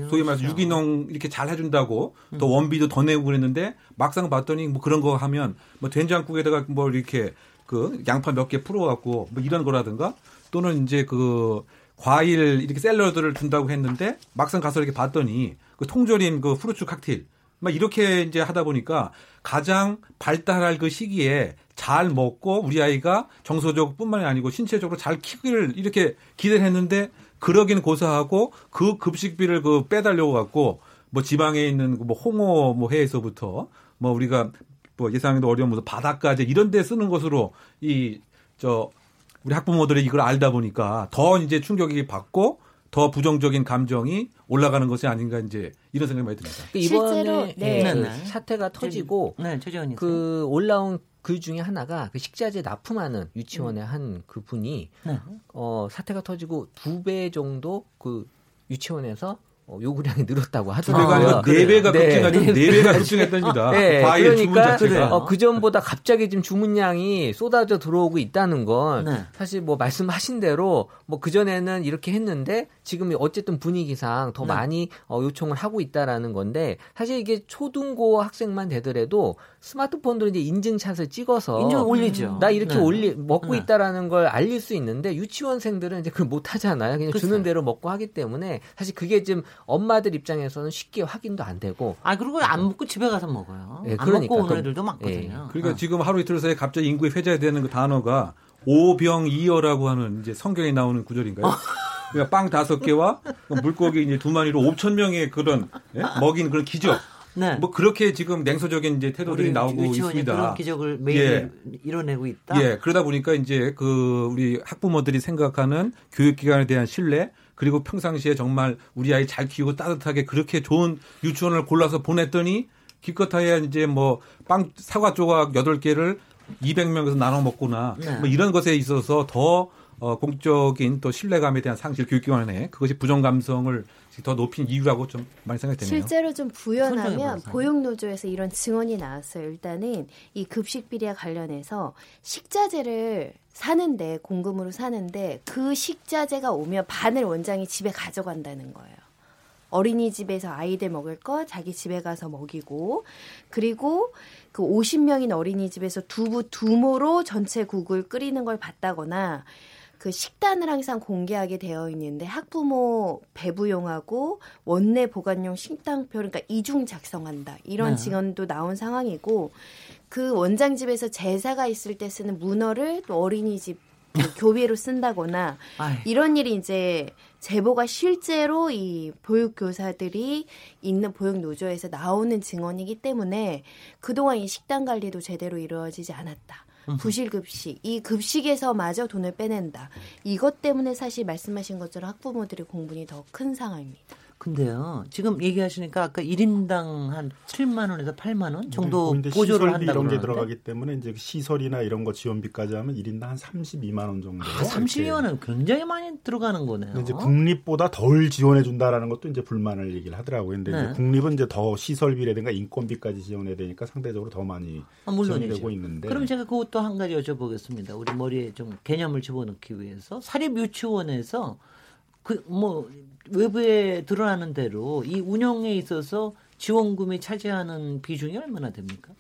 소위 말해서 유기농 이렇게 잘 해준다고 음. 또 원비도 더 내고 그랬는데 막상 봤더니 뭐 그런 거 하면 뭐 된장국에다가 뭐 이렇게 그 양파 몇 개 풀어갖고 뭐 이런 거라든가 또는 이제 그 과일 이렇게 샐러드를 준다고 했는데 막상 가서 이렇게 봤더니 그 통조림 그 후르츠 칵테일 막 이렇게 이제 하다 보니까 가장 발달할 그 시기에 잘 먹고 우리 아이가 정서적뿐만이 아니고 신체적으로 잘 키기를 이렇게 기대를 했는데 그러긴 고사하고 그 급식비를 그 빼달려고 갖고 뭐 지방에 있는 뭐 홍어 뭐 해에서부터 뭐 우리가 뭐 예상에도 어려운 무슨 바닷가재 이런 데 쓰는 것으로 이 저 우리 학부모들이 이걸 알다 보니까 더 이제 충격이 받고 더 부정적인 감정이 올라가는 것이 아닌가 이제 이런 생각이 많이 듭니다. 이번에 네. 네. 사태가 터지고 네, 그 올라온 그 중에 하나가 그 식자재 납품하는 유치원의 음. 한 그분이 네. 어 사태가 터지고 두 배 정도 그 유치원에서 어, 요구량이 늘었다고 하더라고요. 네 배가 급증하죠. 네, 네 배가 급증했답니다. 네, 그러니까 어, 그 전보다 갑자기 지금 주문량이 쏟아져 들어오고 있다는 건 네. 사실 뭐 말씀하신 대로 뭐그 전에는 이렇게 했는데 지금 어쨌든 분위기상 더 네. 많이 어, 요청을 하고 있다라는 건데 사실 이게 초등고 학생만 되더라도 스마트폰으로 이제 인증샷을 찍어서 인증 올리죠. 나 이렇게 네. 올리 먹고 네. 있다라는 걸 알릴 수 있는데 유치원생들은 이제 그걸 못 하잖아요. 그냥 그쵸. 주는 대로 먹고 하기 때문에 사실 그게 좀 엄마들 입장에서는 쉽게 확인도 안 되고. 아 그리고 안 먹고 집에 가서 먹어요. 네, 안 그러니까. 먹고 오는 애들도 많거든요. 네. 그러니까 어. 지금 하루 이틀 사이에 갑자기 인구에 회자되는 그 단어가 오병이어라고 하는 이제 성경에 나오는 구절인가요? 그러니까 빵 다섯 개와 물고기 이제 두 마리로 5천 명의 그런 예? 먹인 그런 기적. 네. 뭐 그렇게 지금 냉소적인 이제 태도들이 나오고 있습니다. 그런 기적을 매일 예. 이뤄내고 있다. 예. 그러다 보니까 이제 그 우리 학부모들이 생각하는 교육기관에 대한 신뢰 그리고 평상시에 정말 우리 아이 잘 키우고 따뜻하게 그렇게 좋은 유치원을 골라서 보냈더니 기껏하야 이제 뭐 빵 사과 조각 8개를 200명에서 나눠 먹거나 네. 뭐 이런 것에 있어서 더 어, 공적인 또 신뢰감에 대한 상실 교육기관에 그것이 부정 감성을 더 높인 이유라고 좀 많이 생각이 되네요. 실제로 좀 부연하면 보육노조에서 이런 증언이 나왔어요. 일단은 이 급식 비리와 관련해서 식자재를 사는데 공금으로 사는데 그 식자재가 오면 반을 원장이 집에 가져간다는 거예요. 어린이집에서 아이들 먹을 거 자기 집에 가서 먹이고 그리고 그 50명인 어린이집에서 두부 두모로 전체 국을 끓이는 걸 봤다거나 그 식단을 항상 공개하게 되어 있는데 학부모 배부용하고 원내 보관용 식단표 그러니까 이중 작성한다 이런 네. 증언도 나온 상황이고 그 원장 집에서 제사가 있을 때 쓰는 문어를 또 어린이집 그 교비로 쓴다거나. 이런 일이 이제 제보가 실제로 이 보육교사들이 있는 보육노조에서 나오는 증언이기 때문에 그동안 이 식단 관리도 제대로 이루어지지 않았다. 부실 급식, 이 급식에서마저 돈을 빼낸다. 이것 때문에 사실 말씀하신 것처럼 학부모들의 공분이 더 큰 상황입니다. 근데요, 지금 얘기하시니까 아까 1인당 한 7만 원에서 8만 원 정도 네, 보조를 한다고 이런 게 들어가기 때문에 이제 시설이나 이런 거 지원비까지 하면 1인당 한 32만 원 정도. 아, 32만 원 굉장히 많이 들어가는 거네요. 이제 국립보다 덜 지원해 준다라는 것도 이제 불만을 얘기를 하더라고요. 근데 네. 이제 국립은 이제 더 시설비라든가 인건비까지 지원해야 되니까 상대적으로 더 많이 아, 지원되고 있는데. 그럼 제가 그것도 한 가지 여쭤보겠습니다. 우리 머리에 좀 개념을 집어넣기 위해서 사립 유치원에서 그뭐 외부에 드러나는 대로 이 운영에 있어서 지원금이 차지하는 비중이 얼마나 됩니까?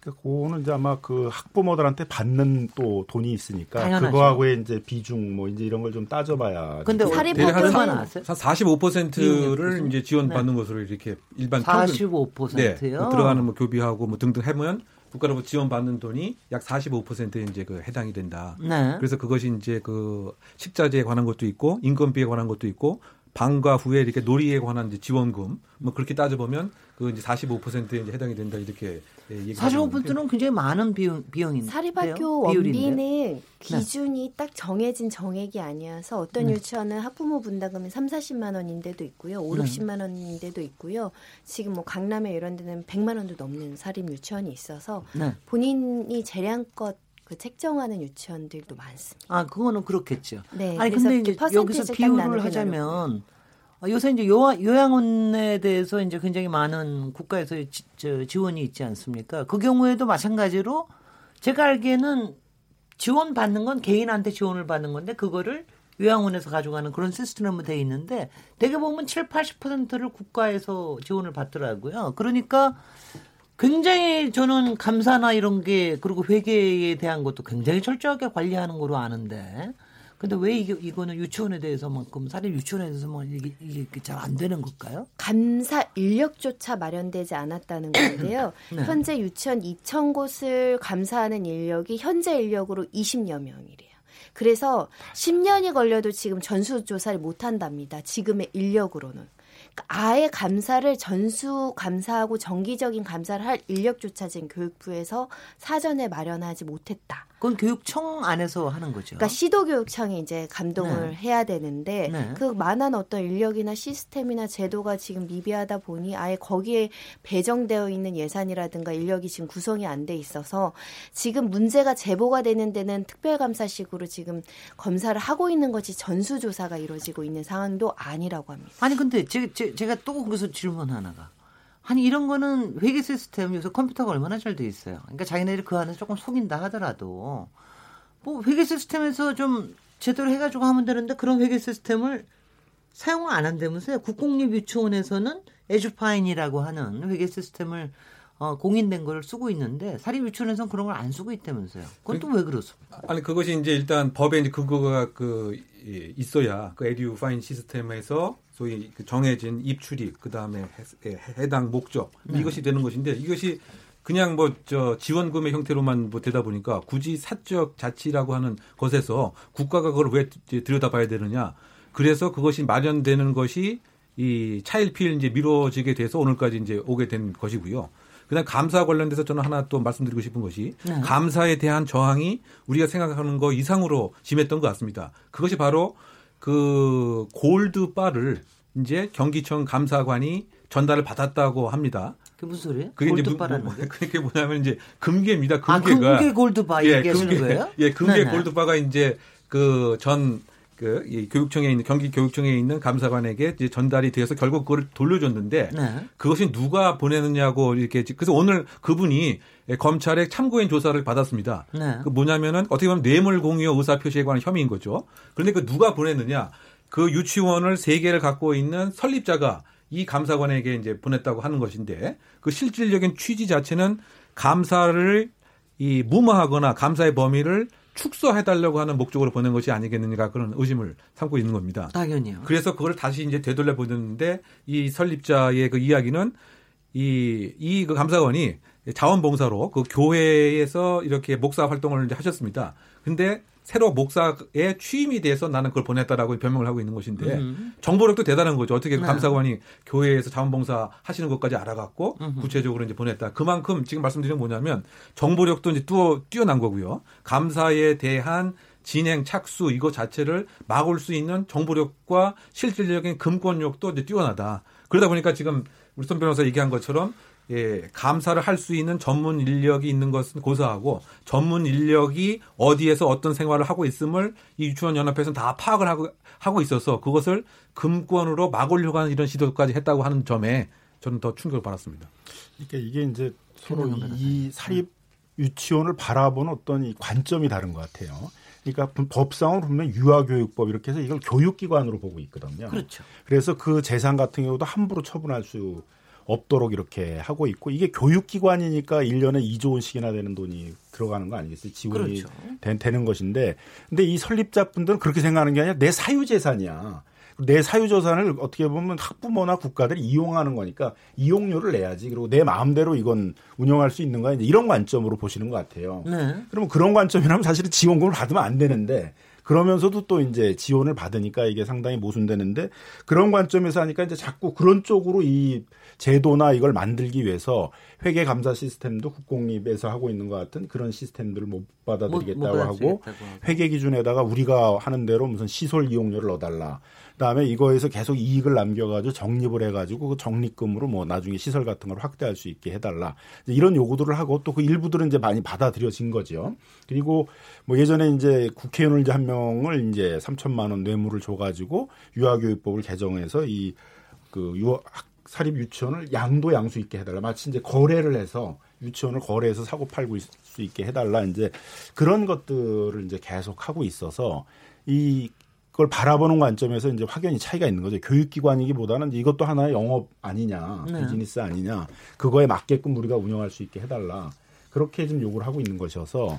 그러니까 그거는 이제 아마 그 학부모들한테 받는 또 돈이 있으니까 당연하죠. 그거하고의 이제 비중 뭐 이제 이런 걸 좀 따져봐야. 근데 사립 대략 학교는 한, 나왔어요? 한 45%를 이용료 이제 지원받는 것으로 이렇게 일반 평균 45%요. 네, 뭐 들어가는 뭐 교비하고 뭐 등등 해면 국가로부터 지원받는 돈이 약 45%에 이제 그 해당이 된다. 네. 그래서 그것이 이제 그 식자재에 관한 것도 있고 인건비에 관한 것도 있고 방과 후에 이렇게 놀이에 관한 이제 지원금 뭐 그렇게 따져 보면 그 이제 45%에 이제 해당이 된다 이렇게 예, 얘기. 45%는 굉장히 많은 비용 비용인데 사립학교 원비는 기준이 딱 정해진 정액이 아니어서 어떤 네. 유치원은 학부모 분담금이 3, 40만 원인데도 있고요. 5, 네. 60만 원인데도 있고요. 지금 뭐 강남에 이런 데는 100만 원도 넘는 사립 유치원이 있어서 네. 본인이 재량껏 그 책정하는 유치원들도 많습니다. 아, 그거는 그렇겠죠. 네. 아니 근데 이제 여기서 비유를 하자면 어, 요새 이제 요, 요양원에 대해서 이제 굉장히 많은 국가에서 지, 저, 지원이 있지 않습니까? 그 경우에도 마찬가지로 제가 알기에는 지원 받는 건 개인한테 지원을 받는 건데 그거를 요양원에서 가져가는 그런 시스템으로 돼 있는데 대개 보면 7, 80%를 국가에서 지원을 받더라고요. 그러니까 굉장히 저는 감사나 이런 게 그리고 회계에 대한 것도 굉장히 철저하게 관리하는 거로 아는데 근데 왜 이게 이거는 유치원에 대해서만큼 사립 유치원에 대해서만 이게, 이게 잘 안 되는 걸까요? 감사 인력조차 마련되지 않았다는 건데요. 네. 현재 유치원 2천 곳을 감사하는 인력이 현재 인력으로 20여 명이래요. 그래서 10년이 걸려도 지금 전수조사를 못 한답니다. 지금의 인력으로는. 아예 감사를 전수 감사하고 정기적인 감사를 할 인력조차 지금 교육부에서 사전에 마련하지 못했다. 그건 교육청 안에서 하는 거죠. 그러니까 시도교육청이 이제 감동을 네. 해야 되는데 네. 그 만한 어떤 인력이나 시스템이나 제도가 지금 미비하다 보니 아예 거기에 배정되어 있는 예산이라든가 인력이 지금 구성이 안 돼 있어서 지금 문제가 제보가 되는 데는 특별감사식으로 지금 검사를 하고 있는 것이 전수조사가 이루어지고 있는 상황도 아니라고 합니다. 아니 근데 제, 제, 제가 또 거기서 질문 하나가 아니 이런 거는 회계 시스템 요새 컴퓨터가 얼마나 잘 돼 있어요. 그러니까 자기네들이 그 안에서 조금 속인다 하더라도 뭐 회계 시스템에서 좀 제대로 해가지고 하면 되는데 그런 회계 시스템을 사용을 안 한다면서요. 국공립 유치원에서는 에듀파인이라고 하는 회계 시스템을 어, 공인된 거를 쓰고 있는데 사립 유치원에서는 그런 걸 안 쓰고 있다면서요. 그건 또 왜 그렇습니까? 아니 그것이 이제 일단 법에 이제 그거가 그 예, 있어야 그 에듀 파인 시스템에서 소위 그 정해진 입출입 그다음에 해, 해당 목적 네. 이것이 되는 것인데 이것이 그냥 뭐 저 지원금의 형태로만 뭐 되다 보니까 굳이 사적 자치라고 하는 것에서 국가가 그걸 왜 들여다봐야 되느냐 그래서 그것이 마련되는 것이 이 차일피일 이제 미뤄지게 돼서 오늘까지 이제 오게 된 것이고요. 그다음 감사 관련돼서 저는 하나 또 말씀드리고 싶은 것이 네. 감사에 대한 저항이 우리가 생각하는 거 이상으로 심했던 것 같습니다. 그것이 바로 그 골드 바를 이제 경기청 감사관이 전달을 받았다고 합니다. 그게 무슨 소리예요? 그게 골드바라는 뭐- 게? 그게 뭐냐면 이제 금괴입니다. 아, 금괴가 금괴 골드바 얘기하시는 금괴, 거예요? 예, 금괴 네네. 골드바가 이제 그전 그 교육청에 있는 경기 교육청에 있는 감사관에게 이제 전달이 되어서 결국 그걸 돌려줬는데 네. 그것이 누가 보내느냐고 이렇게 그래서 오늘 그분이 검찰의 참고인 조사를 받았습니다. 네. 그 뭐냐면은 어떻게 보면 뇌물 공유 의사 표시에 관한 혐의인 거죠. 그런데 그 누가 보냈느냐? 그 유치원을 세 개를 갖고 있는 설립자가 이 감사관에게 이제 보냈다고 하는 것인데 그 실질적인 취지 자체는 감사를 이 무마하거나 감사의 범위를 축소해달라고 하는 목적으로 보낸 것이 아니겠느냐 그런 의심을 삼고 있는 겁니다. 당연히요. 그래서 그걸 다시 이제 되돌려 보는데 이 설립자의 그 이야기는 이, 이 그 감사관이 자원봉사로 그 교회에서 이렇게 목사 활동을 이제 하셨습니다. 근데 새로 목사에 취임이 돼서 나는 그걸 보냈다라고 변명을 하고 있는 것인데 음. 정보력도 대단한 거죠. 어떻게 그 네. 감사관이 교회에서 자원봉사 하시는 것까지 알아갖고 음흠. 구체적으로 이제 보냈다. 그만큼 지금 말씀드린 건 뭐냐면 정보력도 이제 뛰어, 뛰어난 거고요. 감사에 대한 진행 착수 이거 자체를 막을 수 있는 정보력과 실질적인 금권력도 이제 뛰어나다. 그러다 보니까 지금 우리 손 변호사 얘기한 것처럼 예, 감사를 할 수 있는 전문 인력이 있는 것은 고사하고 전문 인력이 어디에서 어떤 생활을 하고 있음을 이 유치원 연합회에서는 다 파악을 하고 하고 있어서 그것을 금권으로 막으려고 하는 이런 시도까지 했다고 하는 점에 저는 더 충격을 받았습니다. 그러니까 이게 이제 서로 이 사립 유치원을 바라보는 어떤 이 관점이 다른 것 같아요. 그러니까 법상으로 보면 유아교육법 이렇게 해서 이걸 교육기관으로 보고 있거든요. 그렇죠. 그래서 그 재산 같은 경우도 함부로 처분할 수 없도록 이렇게 하고 있고 이게 교육기관이니까 1년에 2조 원씩이나 되는 돈이 들어가는 거 아니겠어요? 지원이 그렇죠. 되, 는 것인데 근데 이 설립자분들은 그렇게 생각하는 게 아니라 내 사유재산이야. 내 사유재산을 어떻게 보면 학부모나 국가들이 이용하는 거니까 이용료를 내야지. 그리고 내 마음대로 이건 운영할 수 있는 거야. 이제 이런 관점으로 보시는 것 같아요. 네. 그러면 그런 관점이라면 사실은 지원금을 받으면 안 되는데 그러면서도 또 이제 지원을 받으니까 이게 상당히 모순되는데 그런 관점에서 하니까 이제 자꾸 그런 쪽으로 이 제도나 이걸 만들기 위해서 회계 감사 시스템도 국공립에서 하고 있는 것 같은 그런 시스템들을 못 받아들이겠다고 못, 못 하고 회계 기준에다가 우리가 하는 대로 무슨 시설 이용료를 넣어달라. 그다음에 이거에서 계속 이익을 남겨가지고 적립을 해가지고 그 적립금으로 뭐 나중에 시설 같은 걸 확대할 수 있게 해달라. 이런 요구들을 하고 또 그 일부들은 이제 많이 받아들여진 거죠. 그리고 뭐 예전에 이제 국회의원을 이제 한 명을 이제 3천만 원 뇌물을 줘가지고 유아교육법을 개정해서 이그 유아 사립 유치원을 양도 양수 있게 해달라. 마치 이제 거래를 해서 유치원을 거래해서 사고 팔고 있을 수 있게 해달라. 이제 그런 것들을 이제 계속 하고 있어서 이 그걸 바라보는 관점에서 이제 확연히 차이가 있는 거죠. 교육기관이기보다는 이것도 하나의 영업 아니냐, 네. 비즈니스 아니냐, 그거에 맞게끔 우리가 운영할 수 있게 해달라. 그렇게 좀 요구를 하고 있는 것이어서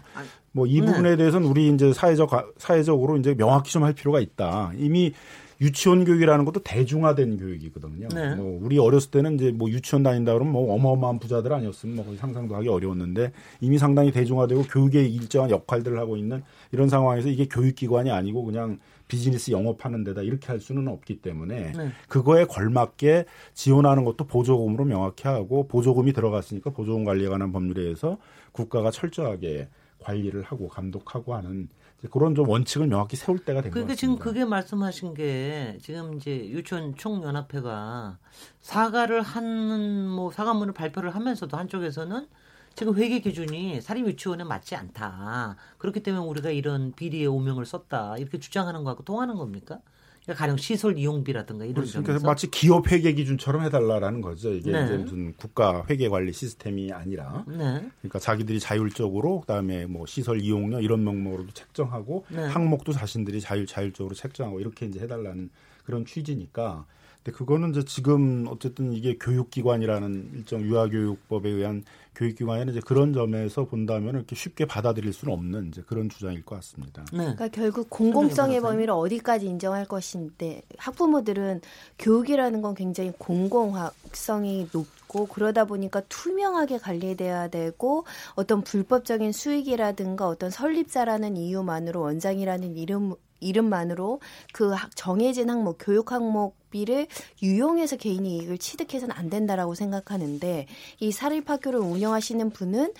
뭐 이 부분에 네. 대해서는 우리 이제 사회적 사회적으로 이제 명확히 좀 할 필요가 있다. 이미 유치원 교육이라는 것도 대중화된 교육이거든요. 네. 뭐 우리 어렸을 때는 이제 뭐 유치원 다닌다 그러면 뭐 어마어마한 부자들 아니었으면 뭐 상상도 하기 어려웠는데 이미 상당히 대중화되고 교육의 일정한 역할들을 하고 있는 이런 상황에서 이게 교육기관이 아니고 그냥 비즈니스 영업하는 데다 이렇게 할 수는 없기 때문에 네. 그거에 걸맞게 지원하는 것도 보조금으로 명확히 하고 보조금이 들어갔으니까 보조금 관리에 관한 법률에 의해서 국가가 철저하게 관리를 하고 감독하고 하는 그런 좀 원칙을 명확히 세울 때가 된것 그러니까 지금 그게 말씀하신 게 지금 이제 유치원 총연합회가 사과를 하는 뭐 사과문을 발표를 하면서도 한쪽에서는 지금 회계 기준이 사립 유치원에 맞지 않다. 그렇기 때문에 우리가 이런 비리의 오명을 썼다. 이렇게 주장하는 거하고 통하는 겁니까? 그러니까 가령 시설 이용비라든가 이런. 그러니까 점에서 마치 기업 회계 기준처럼 해달라라는 거죠. 이게 네. 이제 무슨 국가 회계 관리 시스템이 아니라, 네. 그러니까 자기들이 자율적으로 그다음에 뭐 시설 이용료 이런 명목으로도 책정하고 네. 항목도 자신들이 자율 자율적으로 책정하고 이렇게 이제 해달라는 그런 취지니까 근데 그거는 이제 지금 어쨌든 이게 교육기관이라는 일정 유아교육법에 의한 교육기관에는 이제 그런 점에서 본다면 이렇게 쉽게 받아들일 수는 없는 이제 그런 주장일 것 같습니다. 네. 그러니까 결국 공공성의 범위를 어디까지 인정할 것인데 학부모들은 교육이라는 건 굉장히 공공성이 높고 그러다 보니까 투명하게 관리돼야 되고 어떤 불법적인 수익이라든가 어떤 설립자라는 이유만으로 원장이라는 이름 이름만으로 그 정해진 항목, 교육 항목비를 유용해서 개인이 이익을 취득해서는 안 된다라고 생각하는데 이 사립학교를 운영하시는 분은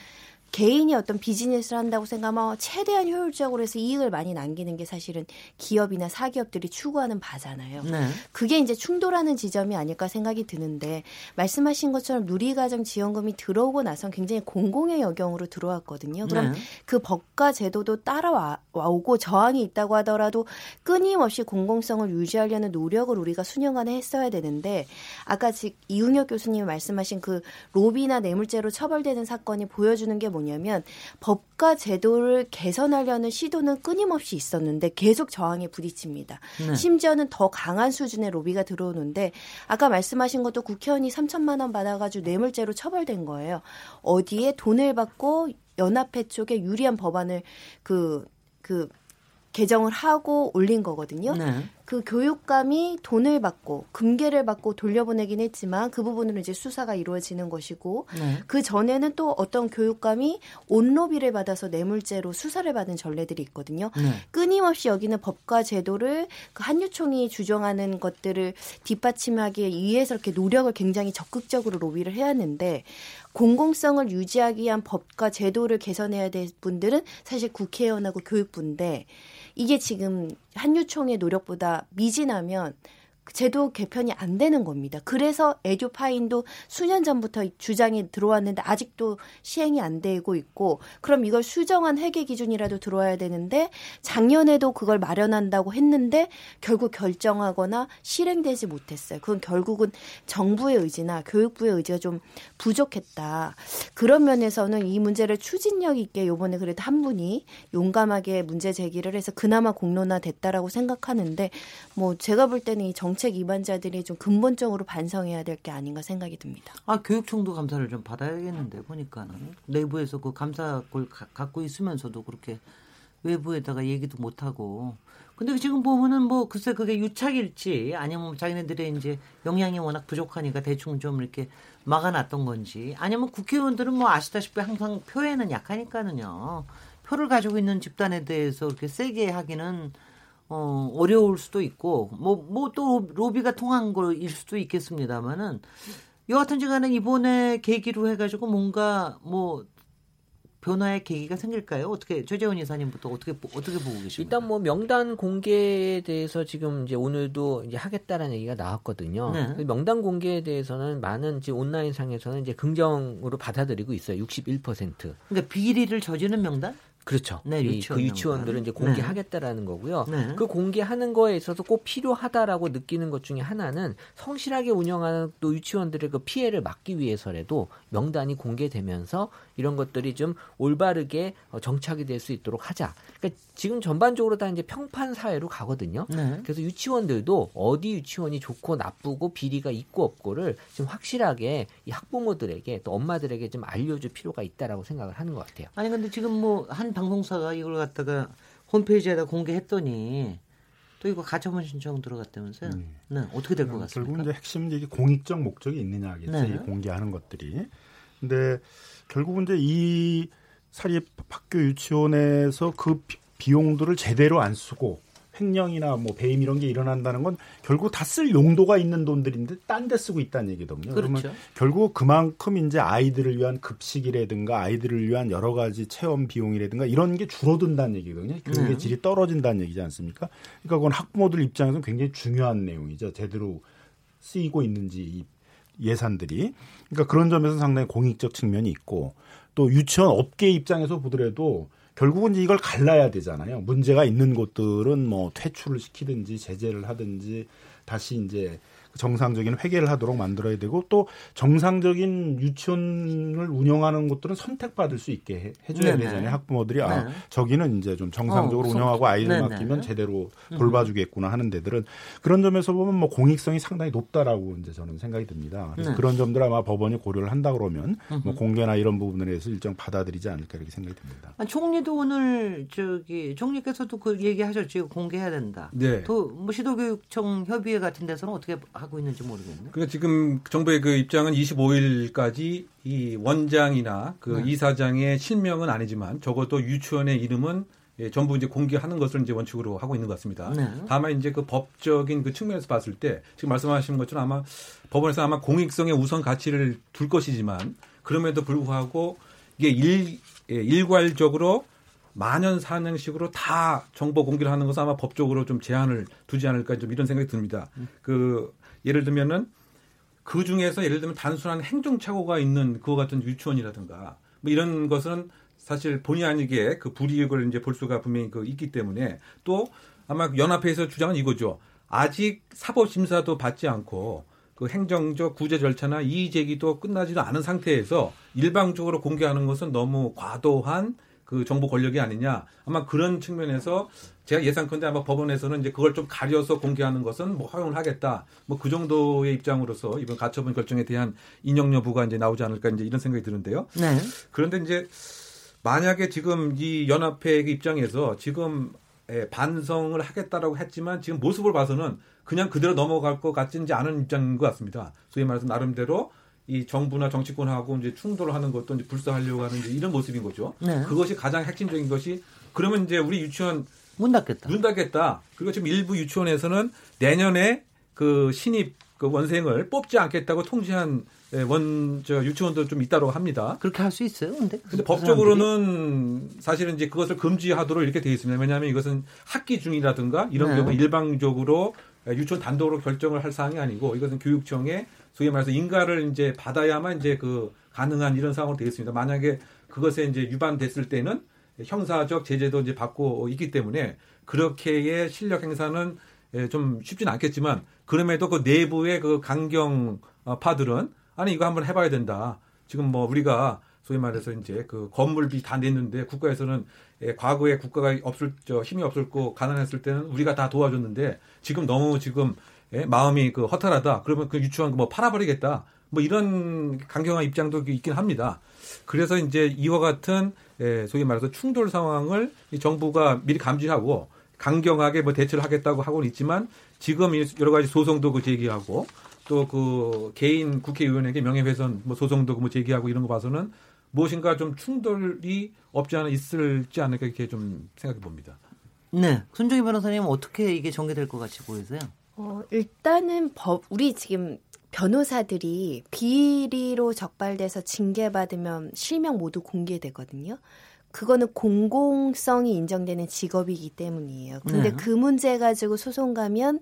개인이 어떤 비즈니스를 한다고 생각하면 최대한 효율적으로 해서 이익을 많이 남기는 게 사실은 기업이나 사기업들이 추구하는 바잖아요. 네. 그게 이제 충돌하는 지점이 아닐까 생각이 드는데 말씀하신 것처럼 누리과정 지원금이 들어오고 나선 굉장히 공공의 여경으로 들어왔거든요. 그럼 네. 그 법과 제도도 따라오고 저항이 있다고 하더라도 끊임없이 공공성을 유지하려는 노력을 우리가 수년간에 했어야 되는데 아까 이웅혁 교수님이 말씀하신 그 로비나 뇌물죄로 처벌되는 사건이 보여주는 게 뭐냐면 법과 제도를 개선하려는 시도는 끊임없이 있었는데 계속 저항에 부딪힙니다. 네. 심지어는 더 강한 수준의 로비가 들어오는데 아까 말씀하신 것도 국회의원이 3천만 원 받아가지고 뇌물죄로 처벌된 거예요. 어디에 돈을 받고 연합회 쪽에 유리한 법안을 그, 그, 개정을 하고 올린 거거든요. 네. 그 교육감이 돈을 받고 금괴를 받고 돌려보내긴 했지만 그 부분으로 이제 수사가 이루어지는 것이고 네. 그 전에는 또 어떤 교육감이 온로비를 받아서 뇌물죄로 수사를 받은 전례들이 있거든요. 네. 끊임없이 여기는 법과 제도를 그 한유총이 주장하는 것들을 뒷받침하기 위해서 이렇게 노력을 굉장히 적극적으로 로비를 해왔는데 공공성을 유지하기 위한 법과 제도를 개선해야 될 분들은 사실 국회의원하고 교육부인데 이게 지금 한유총의 노력보다 미진하면 제도 개편이 안 되는 겁니다. 그래서 에듀파인도 수년 전부터 주장이 들어왔는데 아직도 시행이 안 되고 있고 그럼 이걸 수정한 회계 기준이라도 들어와야 되는데 작년에도 그걸 마련한다고 했는데 결국 결정하거나 실행되지 못했어요. 그건 결국은 정부의 의지나 교육부의 의지가 좀 부족했다. 그런 면에서는 이 문제를 추진력 있게 요번에 그래도 한 분이 용감하게 문제 제기를 해서 그나마 공론화 됐다라고 생각하는데 뭐 제가 볼 때는 이 정, 정책 위반자들이 좀 근본적으로 반성해야 될 게 아닌가 생각이 듭니다. 아 교육청도 감사를 좀 받아야겠는데 보니까는 내부에서 그 감사골 갖고 있으면서도 그렇게 외부에다가 얘기도 못 하고. 근데 지금 보면은 뭐 글쎄 그게 유착일지 아니면 자기네들의 이제 영향이 워낙 부족하니까 대충 좀 이렇게 막아놨던 건지 아니면 국회의원들은 뭐 아시다시피 항상 표에는 약하니까는요. 표를 가지고 있는 집단에 대해서 이렇게 세게 하기는 어, 어려울 수도 있고, 뭐, 뭐 또 로비가 통한 거일 수도 있겠습니다만은, 여하튼 지 간에 이번에 계기로 해가지고 뭔가 뭐, 변화의 계기가 생길까요? 어떻게 최재원 이사님부터 어떻게 어떻게 보고 계십니까? 일단 뭐 명단 공개에 대해서 지금 이제 오늘도 이제 하겠다라는 얘기가 나왔거든요. 네. 그 명단 공개에 대해서는 많은 이제 온라인 상에서는 이제 긍정으로 받아들이고 있어요. 61%. 그러니까 비리를 저지른 명단? 그렇죠. 네, 유치원 그 유치원들은 이제 공개하겠다라는 네. 거고요. 네. 그 공개하는 거에 있어서 꼭 필요하다라고 느끼는 것 중에 하나는 성실하게 운영하는 또 유치원들의 그 피해를 막기 위해서라도 명단이 공개되면서 이런 것들이 좀 올바르게 어, 정착이 될 수 있도록 하자. 그러니까 지금 전반적으로 다 이제 평판 사회로 가거든요. 네. 그래서 유치원들도 어디 유치원이 좋고 나쁘고 비리가 있고 없고를 좀 확실하게 이 학부모들에게 또 엄마들에게 좀 알려줄 필요가 있다라고 생각을 하는 것 같아요. 아니 근데 지금 뭐한 방송사가 이걸 갖다가 홈페이지에다 공개했더니 또 이거 가처분 신청 들어갔다면서요? 네. 네. 어떻게 될것 음, 같습니까? 결국 이제 핵심 이제 공익적 목적이 있느냐겠죠. 네. 공개하는 것들이. 근데 결국은 이제 이 사립 학교 유치원에서 그 비용들을 제대로 안 쓰고 횡령이나 뭐 배임 이런 게 일어난다는 건 결국 다 쓸 용도가 있는 돈들인데 딴 데 쓰고 있다는 얘기거든요. 그렇죠. 그러면 결국 그만큼 이제 아이들을 위한 급식이라든가 아이들을 위한 여러 가지 체험 비용이라든가 이런 게 줄어든다는 얘기거든요. 교육의 네. 질이 떨어진다는 얘기지 않습니까? 그러니까 그건 학부모들 입장에서는 굉장히 중요한 내용이죠. 제대로 쓰이고 있는지 예산들이. 그러니까 그런 점에서 상당히 공익적 측면이 있고 또 유치원 업계 입장에서 보더라도 결국은 이걸 갈라야 되잖아요. 문제가 있는 곳들은 뭐 퇴출을 시키든지 제재를 하든지 다시 이제 정상적인 회계를 하도록 만들어야 되고 또 정상적인 유치원을 운영하는 곳들은 선택받을 수 있게 해, 줘야 되잖아요. 학부모들이 아 네. 저기는 이제 좀 정상적으로 어, 운영하고 아이를 네네. 맡기면 제대로 음. 돌봐주겠구나 하는 데들은 그런 점에서 보면 뭐 공익성이 상당히 높다라고 이제 저는 생각이 듭니다. 그래서 네. 그런 점들 아마 법원이 고려를 한다 그러면 뭐 공개나 이런 부분에 대해서 일정 받아들이지 않을까 이렇게 생각이 듭니다. 아, 총리도 오늘 저기 총리께서도 그 얘기하셨죠. 공개해야 된다. 네. 또 뭐 시도교육청 협의회 같은 데서는 어떻게 하고 있는지 모르겠네. 그러니까 지금 정부의 그 입장은 25일까지 이 원장이나 그 네. 이사장의 실명은 아니지만 적어도 유치원의 이름은 예, 전부 이제 공개하는 것을 이제 원칙으로 하고 있는 것 같습니다. 네. 다만 이제 그 법적인 그 측면에서 봤을 때 지금 말씀하신 것처럼 아마 법원에서 아마 공익성의 우선 가치를 둘 것이지만 그럼에도 불구하고 이게 일, 예, 일괄적으로 만연 사냥식으로 다 정보 공개를 하는 것은 아마 법적으로 좀 제한을 두지 않을까 좀 이런 생각이 듭니다. 음. 그 예를 들면은 그 중에서 예를 들면 단순한 행정착오가 있는 그와 같은 유치원이라든가 뭐 이런 것은 사실 본의 아니게 그 불이익을 이제 볼 수가 분명히 그 있기 때문에 또 아마 연합회에서 주장은 이거죠. 아직 사법 심사도 받지 않고 그 행정적 구제 절차나 이의 제기도 끝나지도 않은 상태에서 일방적으로 공개하는 것은 너무 과도한 그 정보 권력이 아니냐. 아마 그런 측면에서 제가 예상컨대 아마 법원에서는 이제 그걸 좀 가려서 공개하는 것은 뭐 허용을 하겠다. 뭐 그 정도의 입장으로서 이번 가처분 결정에 대한 인용 여부가 이제 나오지 않을까 이제 이런 생각이 드는데요. 네. 그런데 이제 만약에 지금 이 연합회 입장에서 지금 반성을 하겠다라고 했지만 지금 모습을 봐서는 그냥 그대로 넘어갈 것 같지는 않은 입장인 것 같습니다. 소위 말해서 나름대로 이 정부나 정치권하고 이제 충돌을 하는 것도 이제 불사하려고 하는 이런 모습인 거죠. 네. 그것이 가장 핵심적인 것이 그러면 이제 우리 유치원 문 닫겠다. 문 닫겠다. 그리고 지금 일부 유치원에서는 내년에 그 신입 그 원생을 뽑지 않겠다고 통지한 예, 원저 유치원도 좀 있다고 합니다. 그렇게 할 수 있어요, 근데? 근데 법적으로는 사실은 이제 그것을 금지하도록 이렇게 돼 있습니다. 왜냐하면 이것은 학기 중이라든가 이런 네. 경우 일방적으로 유치원 단독으로 결정을 할 사항이 아니고 이것은 교육청에 소위 말해서 인가를 이제 받아야만 이제 그 가능한 이런 상황으로 되어 있습니다. 만약에 그것에 이제 위반됐을 때는 형사적 제재도 이제 받고 있기 때문에 그렇게의 실력 행사는 좀 쉽지는 않겠지만 그럼에도 그 내부의 그 강경파들은 아니 이거 한번 해봐야 된다. 지금 뭐 우리가 소위 말해서 이제 그 건물비 다 냈는데 국가에서는 과거에 국가가 없을 저 힘이 없었고 가난했을 때는 우리가 다 도와줬는데 지금 너무 지금 예, 마음이 그 허탈하다. 그러면 그 유치원 뭐 팔아버리겠다. 뭐 이런 강경한 입장도 있긴 합니다. 그래서 이제 이와 같은 예, 소위 말해서 충돌 상황을 이 정부가 미리 감지하고 강경하게 뭐 대처를 하겠다고 하고는 있지만 지금 여러 가지 소송도 그 제기하고 또 그 개인 국회의원에게 명예훼손 뭐 소송도 뭐 제기하고 이런 거 봐서는 무엇인가 좀 충돌이 없지 않아 있을지 않을까 이렇게 좀 생각해 봅니다. 네. 손정희 변호사님 어떻게 이게 전개될 것 같이 보이세요? 어, 일단은 법, 우리 지금 변호사들이 비리로 적발돼서 징계받으면 실명 모두 공개되거든요. 그거는 공공성이 인정되는 직업이기 때문이에요. 근데 네. 그 문제 가지고 소송 가면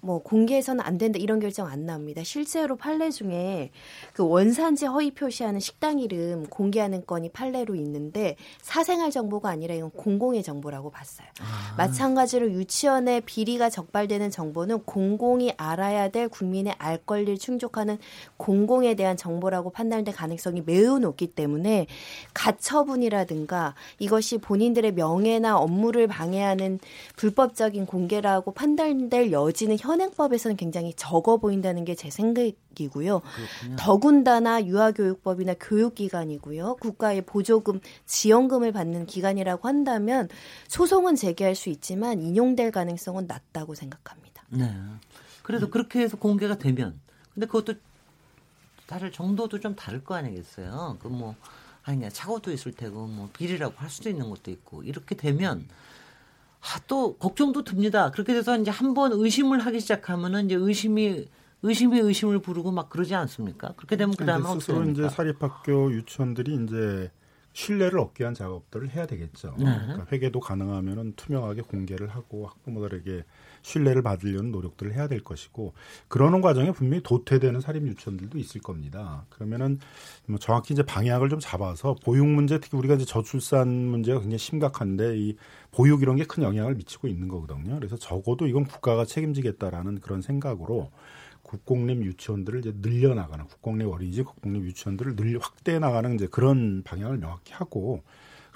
뭐 공개해서는 안 된다 이런 결정 안 나옵니다. 실제로 판례 중에 그 원산지 허위 표시하는 식당 이름 공개하는 건이 판례로 있는데 사생활 정보가 아니라 이건 공공의 정보라고 봤어요. 아. 마찬가지로 유치원에 비리가 적발되는 정보는 공공이 알아야 될 국민의 알 권리를 충족하는 공공에 대한 정보라고 판단될 가능성이 매우 높기 때문에 가처분이라든가 이것이 본인들의 명예나 업무를 방해하는 불법적인 공개라고 판단될 여지는 현 행법에서는 굉장히 적어 보인다는 게 제 생각이고요. 그렇군요. 더군다나 유아교육법이나 교육기관이고요. 국가의 보조금, 지원금을 받는 기관이라고 한다면 소송은 제기할 수 있지만 인용될 가능성은 낮다고 생각합니다. 네. 그래도 음. 그렇게 해서 공개가 되면 근데 그것도 다를 정도도 좀 다를 거 아니겠어요. 그뭐 아니 차고도 있을 테고 뭐 비리라고 할 수도 있는 것도 있고 이렇게 되면 아, 또 걱정도 듭니다. 그렇게 돼서 이제 한 번 의심을 하기 시작하면은 이제 의심이 의심이 의심을 부르고 막 그러지 않습니까? 그렇게 되면 그다음에 어떻게 스스로 이제 사립학교 유치원들이 이제 신뢰를 얻기 위한 작업들을 해야 되겠죠. 네. 그러니까 회계도 가능하면은 투명하게 공개를 하고 학부모들에게 신뢰를 받으려는 노력들을 해야 될 것이고 그러는 과정에 분명히 도태되는 사립 유치원들도 있을 겁니다. 그러면은 뭐 정확히 이제 방향을 좀 잡아서 보육 문제 특히 우리가 이제 저출산 문제가 굉장히 심각한데 이 보육 이런 게 큰 영향을 미치고 있는 거거든요. 그래서 적어도 이건 국가가 책임지겠다라는 그런 생각으로 국공립 유치원들을 이제 늘려나가는 국공립 어린이집, 국공립 유치원들을 늘 확대해 나가는 이제 그런 방향을 명확히 하고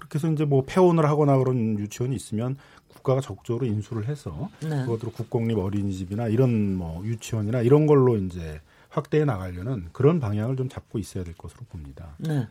그렇게 해서 이제 뭐 폐원을 하거나 그런 유치원이 있으면 국가가 적극적으로 인수를 해서 네. 그것으로 국공립 어린이집이나 이런 뭐 유치원이나 이런 걸로 이제 확대해 나가려는 그런 방향을 좀 잡고 있어야 될 것으로 봅니다. 네.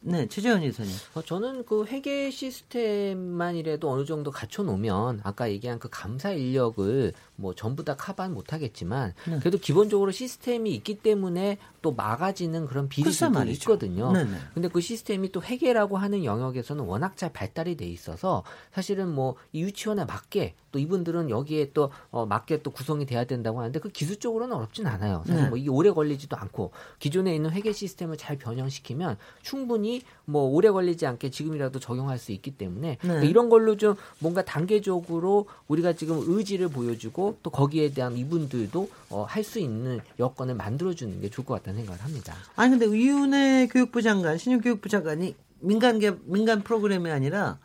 네, 최재현 이사님. 어, 저는 그 회계 시스템만이라도 어느 정도 갖춰 놓으면 아까 얘기한 그 감사 인력을 뭐 전부 다 커버 못하겠지만 네. 그래도 기본적으로 시스템이 있기 때문에 또 막아지는 그런 비리들도 있거든요. 네네. 네. 근데 그 시스템이 또 회계라고 하는 영역에서는 워낙 잘 발달이 돼 있어서 사실은 뭐 이 유치원에 맞게 또 이분들은 여기에 또 어, 맞게 또 구성이 돼야 된다고 하는데 그 기술적으로는 어렵진 않아요. 사실 네. 뭐 이게 오래 걸리지도 않고 기존에 있는 회계 시스템을 잘 변형시키면 충분히 뭐 오래 걸리지 않게 지금이라도 적용할 수 있기 때문에 네. 그러니까 이런 걸로 좀 뭔가 단계적으로 우리가 지금 의지를 보여주고 또 거기에 대한 이분들도 어, 할 수 있는 여건을 만들어주는 게 좋을 것 같다는 생각을 합니다. 아니 근데 이윤혜 교육부 장관, 신임 교육부 장관이 민간 개, 민간 프로그램이 아니라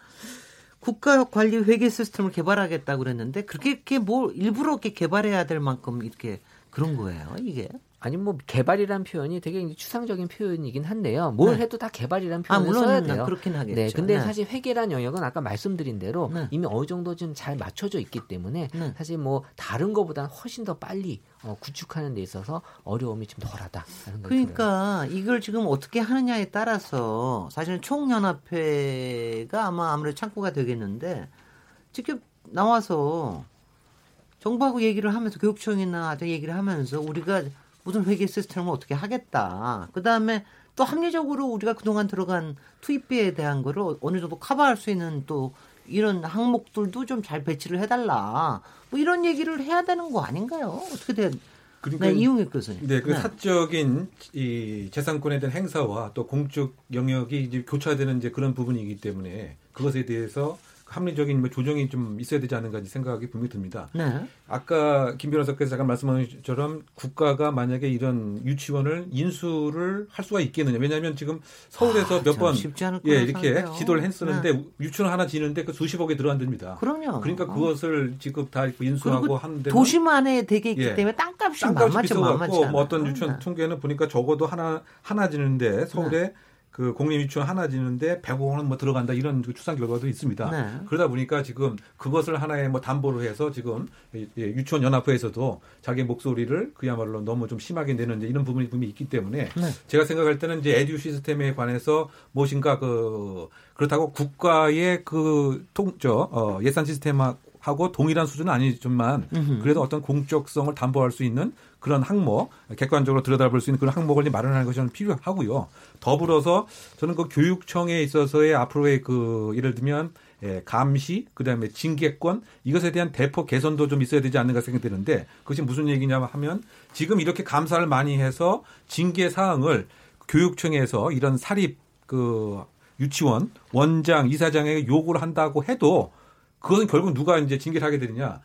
국가 관리 회계 시스템을 개발하겠다고 그랬는데 그렇게 뭐 일부러 이렇게 개발해야 될 만큼 이렇게 그런 거예요, 이게. 아니 뭐 개발이란 표현이 되게 추상적인 표현이긴 한데요. 뭘 네. 해도 다 개발이란 아, 표현을 아, 써야 돼요. 그렇긴 하겠죠. 네, 근데 네. 사실 회계란 영역은 아까 말씀드린 대로 네. 이미 어느 정도 좀 잘 맞춰져 있기 때문에 네. 사실 뭐 다른 것보다는 훨씬 더 빨리 어, 구축하는 데 있어서 어려움이 좀 덜하다. 그러니까 들어요. 이걸 지금 어떻게 하느냐에 따라서 사실은 총연합회가 아마 아무래도 창구가 되겠는데 직접 나와서 정부하고 얘기를 하면서 교육청이나 얘기를 하면서 우리가 무슨 회계 시스템을 어떻게 하겠다. 그 다음에 또 합리적으로 우리가 그동안 들어간 투입비에 대한 거를 어느 정도 커버할 수 있는 또 이런 항목들도 좀 잘 배치를 해달라. 뭐 이런 얘기를 해야 되는 거 아닌가요? 어떻게 돼? 그러니까 네, 이용익 교수님. 네, 그 네. 사적인 이 재산권에 대한 행사와 또 공적 영역이 이제 교차되는 이제 그런 부분이기 때문에 그것에 대해서 합리적인 뭐 조정이 좀 있어야 되지 않는가 생각이 분명히 듭니다. 네. 아까 김 변호사께서 잠깐 말씀하신 것처럼 국가가 만약에 이런 유치원을 인수를 할 수가 있겠느냐. 왜냐하면 지금 서울에서 아, 몇번 예, 이렇게 생각해요. 지도를 했었는데 네. 유치원 하나 지는데 그 수십억이 들어간답니다. 그럼요. 그러니까 어. 그것을 지금 다 인수하고 하는데 도심 안에 되게 있기 예. 때문에 땅값이 땅값이 비싸갖고 뭐 어떤 유치원 통계는 보니까 적어도 하나 하나 지는데 서울에 네. 그 공립 유치원 하나 짓는데 100억 원은 뭐 들어간다 이런 그 추산 결과도 있습니다. 네. 그러다 보니까 지금 그것을 하나의 뭐 담보로 해서 지금 유치원 연합회에서도 자기 목소리를 그야말로 너무 좀 심하게 내는 이런 부분이 분명히 있기 때문에 네. 제가 생각할 때는 이제 에듀 시스템에 관해서 무엇인가 그 그렇다고 국가의 그 통저 어, 예산 시스템하고 하고 동일한 수준은 아니지만 그래도 어떤 공적성을 담보할 수 있는 그런 항목 객관적으로 들여다볼 수 있는 그런 항목을 마련하는 것이 저는 필요하고요. 더불어서 저는 그 교육청에 있어서의 앞으로의 그 예를 들면 예, 감시, 그다음에 징계권 이것에 대한 대폭 개선도 좀 있어야 되지 않는가 생각이 드는데 그것이 무슨 얘기냐 하면 지금 이렇게 감사를 많이 해서 징계 사항을 교육청에서 이런 사립 그 유치원 원장 이사장에게 요구를 한다고 해도 그것은 결국 누가 이제 징계를 하게 되느냐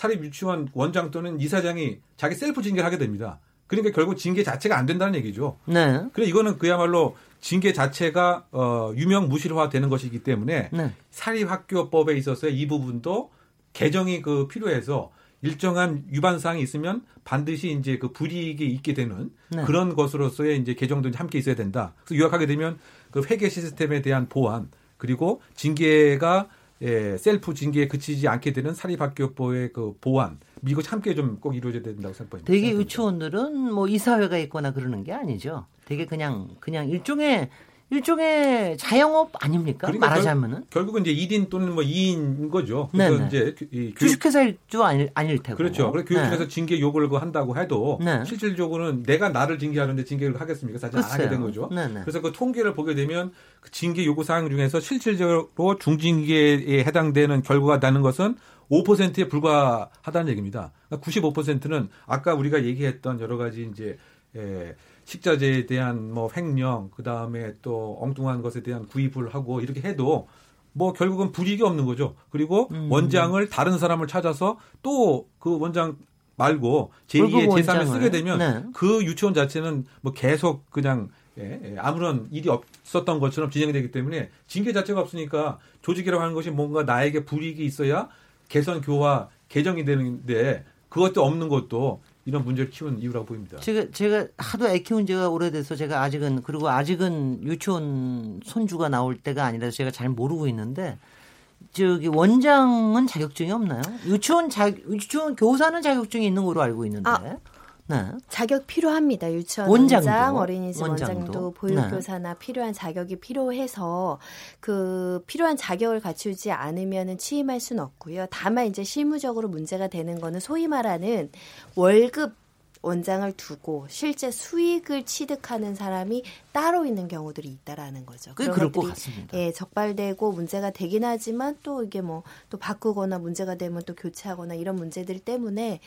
사립 유치원 원장 또는 이사장이 자기 셀프 징계를 하게 됩니다. 그러니까 결국 징계 자체가 안 된다는 얘기죠. 네. 그래 이거는 그야말로 징계 자체가 어 유명 무실화 되는 것이기 때문에 네. 사립학교법에 있어서의 이 부분도 개정이 그 필요해서 일정한 위반 사항이 있으면 반드시 이제 그 불이익이 있게 되는 네. 그런 것으로서의 이제 개정도 함께 있어야 된다. 그래서 요약하게 되면 그 회계 시스템에 대한 보완 그리고 징계가 예, 셀프 징계에 그치지 않게 되는 사립학교법의 그 보완 이거 함께 좀 꼭 이루어져야 된다고 생각합니다. 되게 유치원들은 뭐 이사회가 있거나 그러는 게 아니죠. 되게 그냥 그냥 일종의 일종의 자영업 아닙니까? 그러니까 말하자면은 결, 국은 이제 1인 또는 뭐 2인 거죠. 그래서 네네. 이제 이 주식회사도 아닐, 아닐 테고. 그렇죠. 그래 교육청에서 네. 징계 요구를 그 한다고 해도 네. 실질적으로는 내가 나를 징계하는데 징계를 하겠습니까? 사실 글쎄요. 안 하게 된 거죠. 네네. 그래서 그 통계를 보게 되면 그 징계 요구 사항 중에서 실질적으로 중징계에 해당되는 결과가 나는 것은 5%에 불과하다는 얘기입니다. 그러니까 95%는 아까 우리가 얘기했던 여러 가지 이제 에, 식자재에 대한 뭐 횡령, 그 다음에 또 엉뚱한 것에 대한 구입을 하고 이렇게 해도 뭐 결국은 불이익이 없는 거죠. 그리고 음. 원장을 다른 사람을 찾아서 또 그 원장 말고 제2의 제3을 쓰게 되면 네. 그 유치원 자체는 뭐 계속 그냥 예, 예, 아무런 일이 없었던 것처럼 진행이 되기 때문에 징계 자체가 없으니까 조직이라고 하는 것이 뭔가 나에게 불이익이 있어야 개선 교화 개정이 되는데 그것도 없는 것도 이런 문제를 키운 이유라고 보입니다. 제가 제가 하도 애 키운 지가 오래돼서 제가 아직은 그리고 아직은 유치원 손주가 나올 때가 아니라서 제가 잘 모르고 있는데 저기 원장은 자격증이 없나요? 유치원 자 유치원 교사는 자격증이 있는 걸로 알고 있는데. 아, 네. 자격 필요합니다. 유치원 원장도, 원장, 어린이집 원장도, 원장도 보육교사나 네. 필요한 자격이 필요해서 그 필요한 자격을 갖추지 않으면은 취임할 수는 없고요. 다만 이제 실무적으로 문제가 되는 거는 소위 말하는 월급 원장을 두고 실제 수익을 취득하는 사람이 따로 있는 경우들이 있다라는 거죠. 그런 그럴 것들이 것 같습니다. 예, 적발되고 문제가 되긴 하지만 또 이게 뭐 또 바꾸거나 문제가 되면 또 교체하거나 이런 문제들 때문에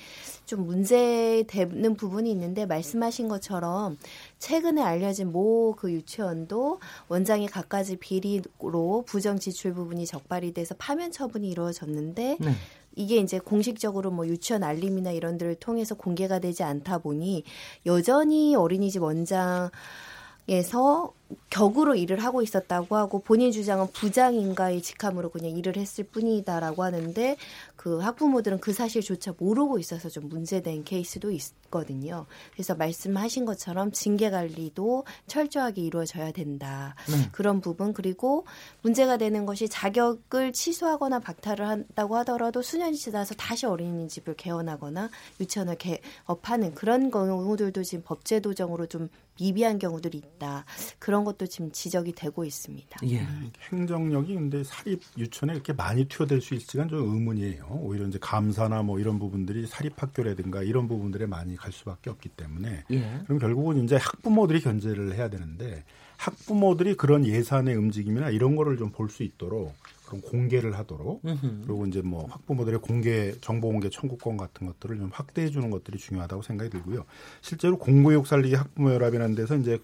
좀 문제되는 부분이 있는데 말씀하신 것처럼 최근에 알려진 모 그 유치원도 원장이 갖가지 비리로 부정 지출 부분이 적발이 돼서 파면 처분이 이루어졌는데 네. 이게 이제 공식적으로 뭐 유치원 알림이나 이런 데를 통해서 공개가 되지 않다 보니 여전히 어린이집 원장 에서 격으로 일을 하고 있었다고 하고 본인 주장은 부장인가의 직함으로 그냥 일을 했을 뿐이다라고 하는데 그 학부모들은 그 사실조차 모르고 있어서 좀 문제된 케이스도 있 거든요. 그래서 말씀하신 것처럼 징계 관리도 철저하게 이루어져야 된다. 네. 그런 부분 그리고 문제가 되는 것이 자격을 취소하거나 박탈을 한다고 하더라도 수년이 지나서 다시 어린이집을 개원하거나 유치원을 개 업하는 그런 경우들도 지금 법제 도정으로 좀 미비한 경우들이 있다. 그런 것도 지금 지적이 되고 있습니다. 예. 행정력이 근데 사립 유치원에 이렇게 많이 투여될 수 있을지가 좀 의문이에요. 오히려 이제 감사나 뭐 이런 부분들이 사립 학교라든가 이런 부분들에 많이 갈 수밖에 없기 때문에 예. 그럼 결국은 이제 학부모들이 견제를 해야 되는데 학부모들이 그런 예산의 움직임이나 이런 거를 좀 볼 수 있도록 그런 공개를 하도록 으흠. 그리고 이제 뭐 학부모들의 공개 정보 공개 청구권 같은 것들을 좀 확대해 주는 것들이 중요하다고 생각이 들고요. 실제로 공교육 살리기 학부모 연합이라는 데서 이제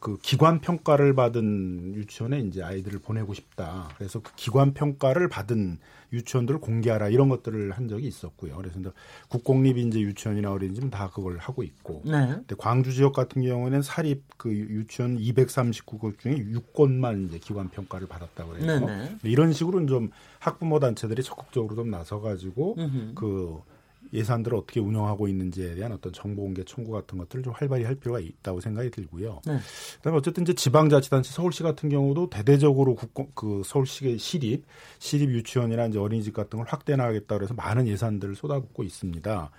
그 기관 평가를 받은 유치원에 이제 아이들을 보내고 싶다. 그래서 그 기관 평가를 받은 유치원들을 공개하라 이런 것들을 한 적이 있었고요. 그래서 국공립 이제 유치원이나 어린이집은 다 그걸 하고 있고. 네. 근데 광주 지역 같은 경우에는 사립 그 유치원 239곳 중에 6곳만 이제 기관 평가를 받았다고 그래요. 네, 네. 이런 식으로 좀 학부모 단체들이 적극적으로 좀 나서 가지고 그 예산들을 어떻게 운영하고 있는지에 대한 어떤 정보 공개 청구 같은 것들을 좀 활발히 할 필요가 있다고 생각이 들고요. 네. 그다음에 어쨌든 이제 지방자치단체 서울시 같은 경우도 대대적으로 국공 그 서울시의 시립 시립 유치원이나 이제 어린이집 같은 걸 확대 나가겠다 그래서 많은 예산들을 쏟아붓고 있습니다.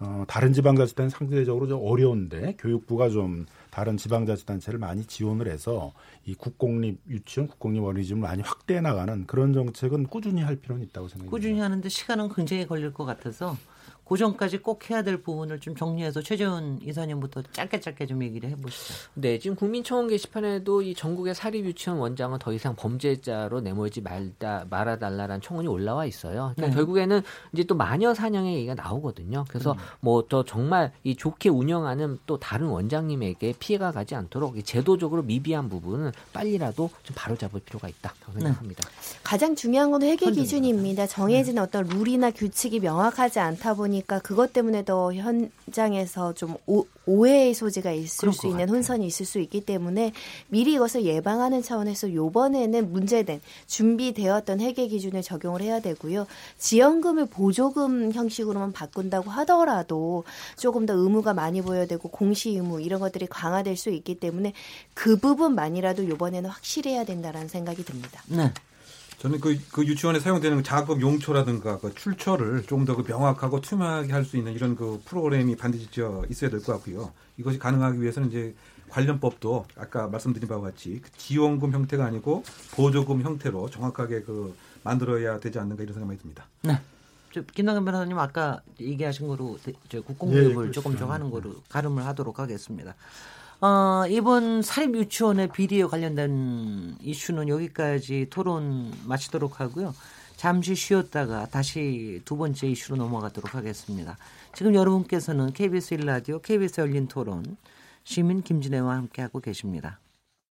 어, 다른 지방자치단체는 상대적으로 좀 어려운데 교육부가 좀 다른 지방자치단체를 많이 지원을 해서 이 국공립 유치원, 국공립 어린이집을 많이 확대해 나가는 그런 정책은 꾸준히 할 필요는 있다고 생각합니다. 꾸준히 하는데 시간은 굉장히 걸릴 것 같아서 고전까지 꼭 해야 될 부분을 좀 정리해서 최재훈 이사님부터 짧게 짧게 좀 얘기를 해보시죠. 네, 지금 국민청원 게시판에도 이 전국의 사립 유치원 원장은 더 이상 범죄자로 내몰지 말다 말아달라는 청원이 올라와 있어요. 그러니까 네. 결국에는 이제 또 마녀 사냥의 얘기가 나오거든요. 그래서 음. 뭐더 정말 이 좋게 운영하는 또 다른 원장님에게 피해가 가지 않도록 제도적으로 미비한 부분은 빨리라도 좀 바로잡을 필요가 있다 생각합니다. 네. 가장 중요한 건 회계 기준입니다. 정해진 네. 어떤 룰이나 규칙이 명확하지 않다 보니 보니까 그것 때문에 더 현장에서 좀 오, 오해의 소지가 있을 수 있는 같아요. 혼선이 있을 수 있기 때문에 미리 이것을 예방하는 차원에서 요번에는 문제된 준비되었던 회계 기준을 적용을 해야 되고요. 지원금을 보조금 형식으로만 바꾼다고 하더라도 조금 더 의무가 많이 보여야 되고 공시 의무 이런 것들이 강화될 수 있기 때문에 그 부분만이라도 요번에는 확실해야 된다라는 생각이 듭니다. 네. 저는 그, 그 유치원에 사용되는 자금 용처라든가 그 출처를 조금 더그 명확하고 투명하게 할 수 있는 이런 그 프로그램이 반드시 저 있어야 될 것 같고요. 이것이 가능하기 위해서는 이제 관련법도 아까 말씀드린 바와 같이 그 지원금 형태가 아니고 보조금 형태로 정확하게 그 만들어야 되지 않는가 이런 생각이 듭니다. 네. 김남근 변호사님 아까 얘기하신 거로 국공교육을 예, 조금 좀 하는 거로 가름을 하도록 하겠습니다. 어, 이번 사립 유치원의 비리에 관련된 이슈는 여기까지 토론 마치도록 하고요. 잠시 쉬었다가 다시 두 번째 이슈로 넘어가도록 하겠습니다. 지금 여러분께서는 KBS 1라디오, KBS 열린 토론, 시민 김진애와 함께하고 계십니다.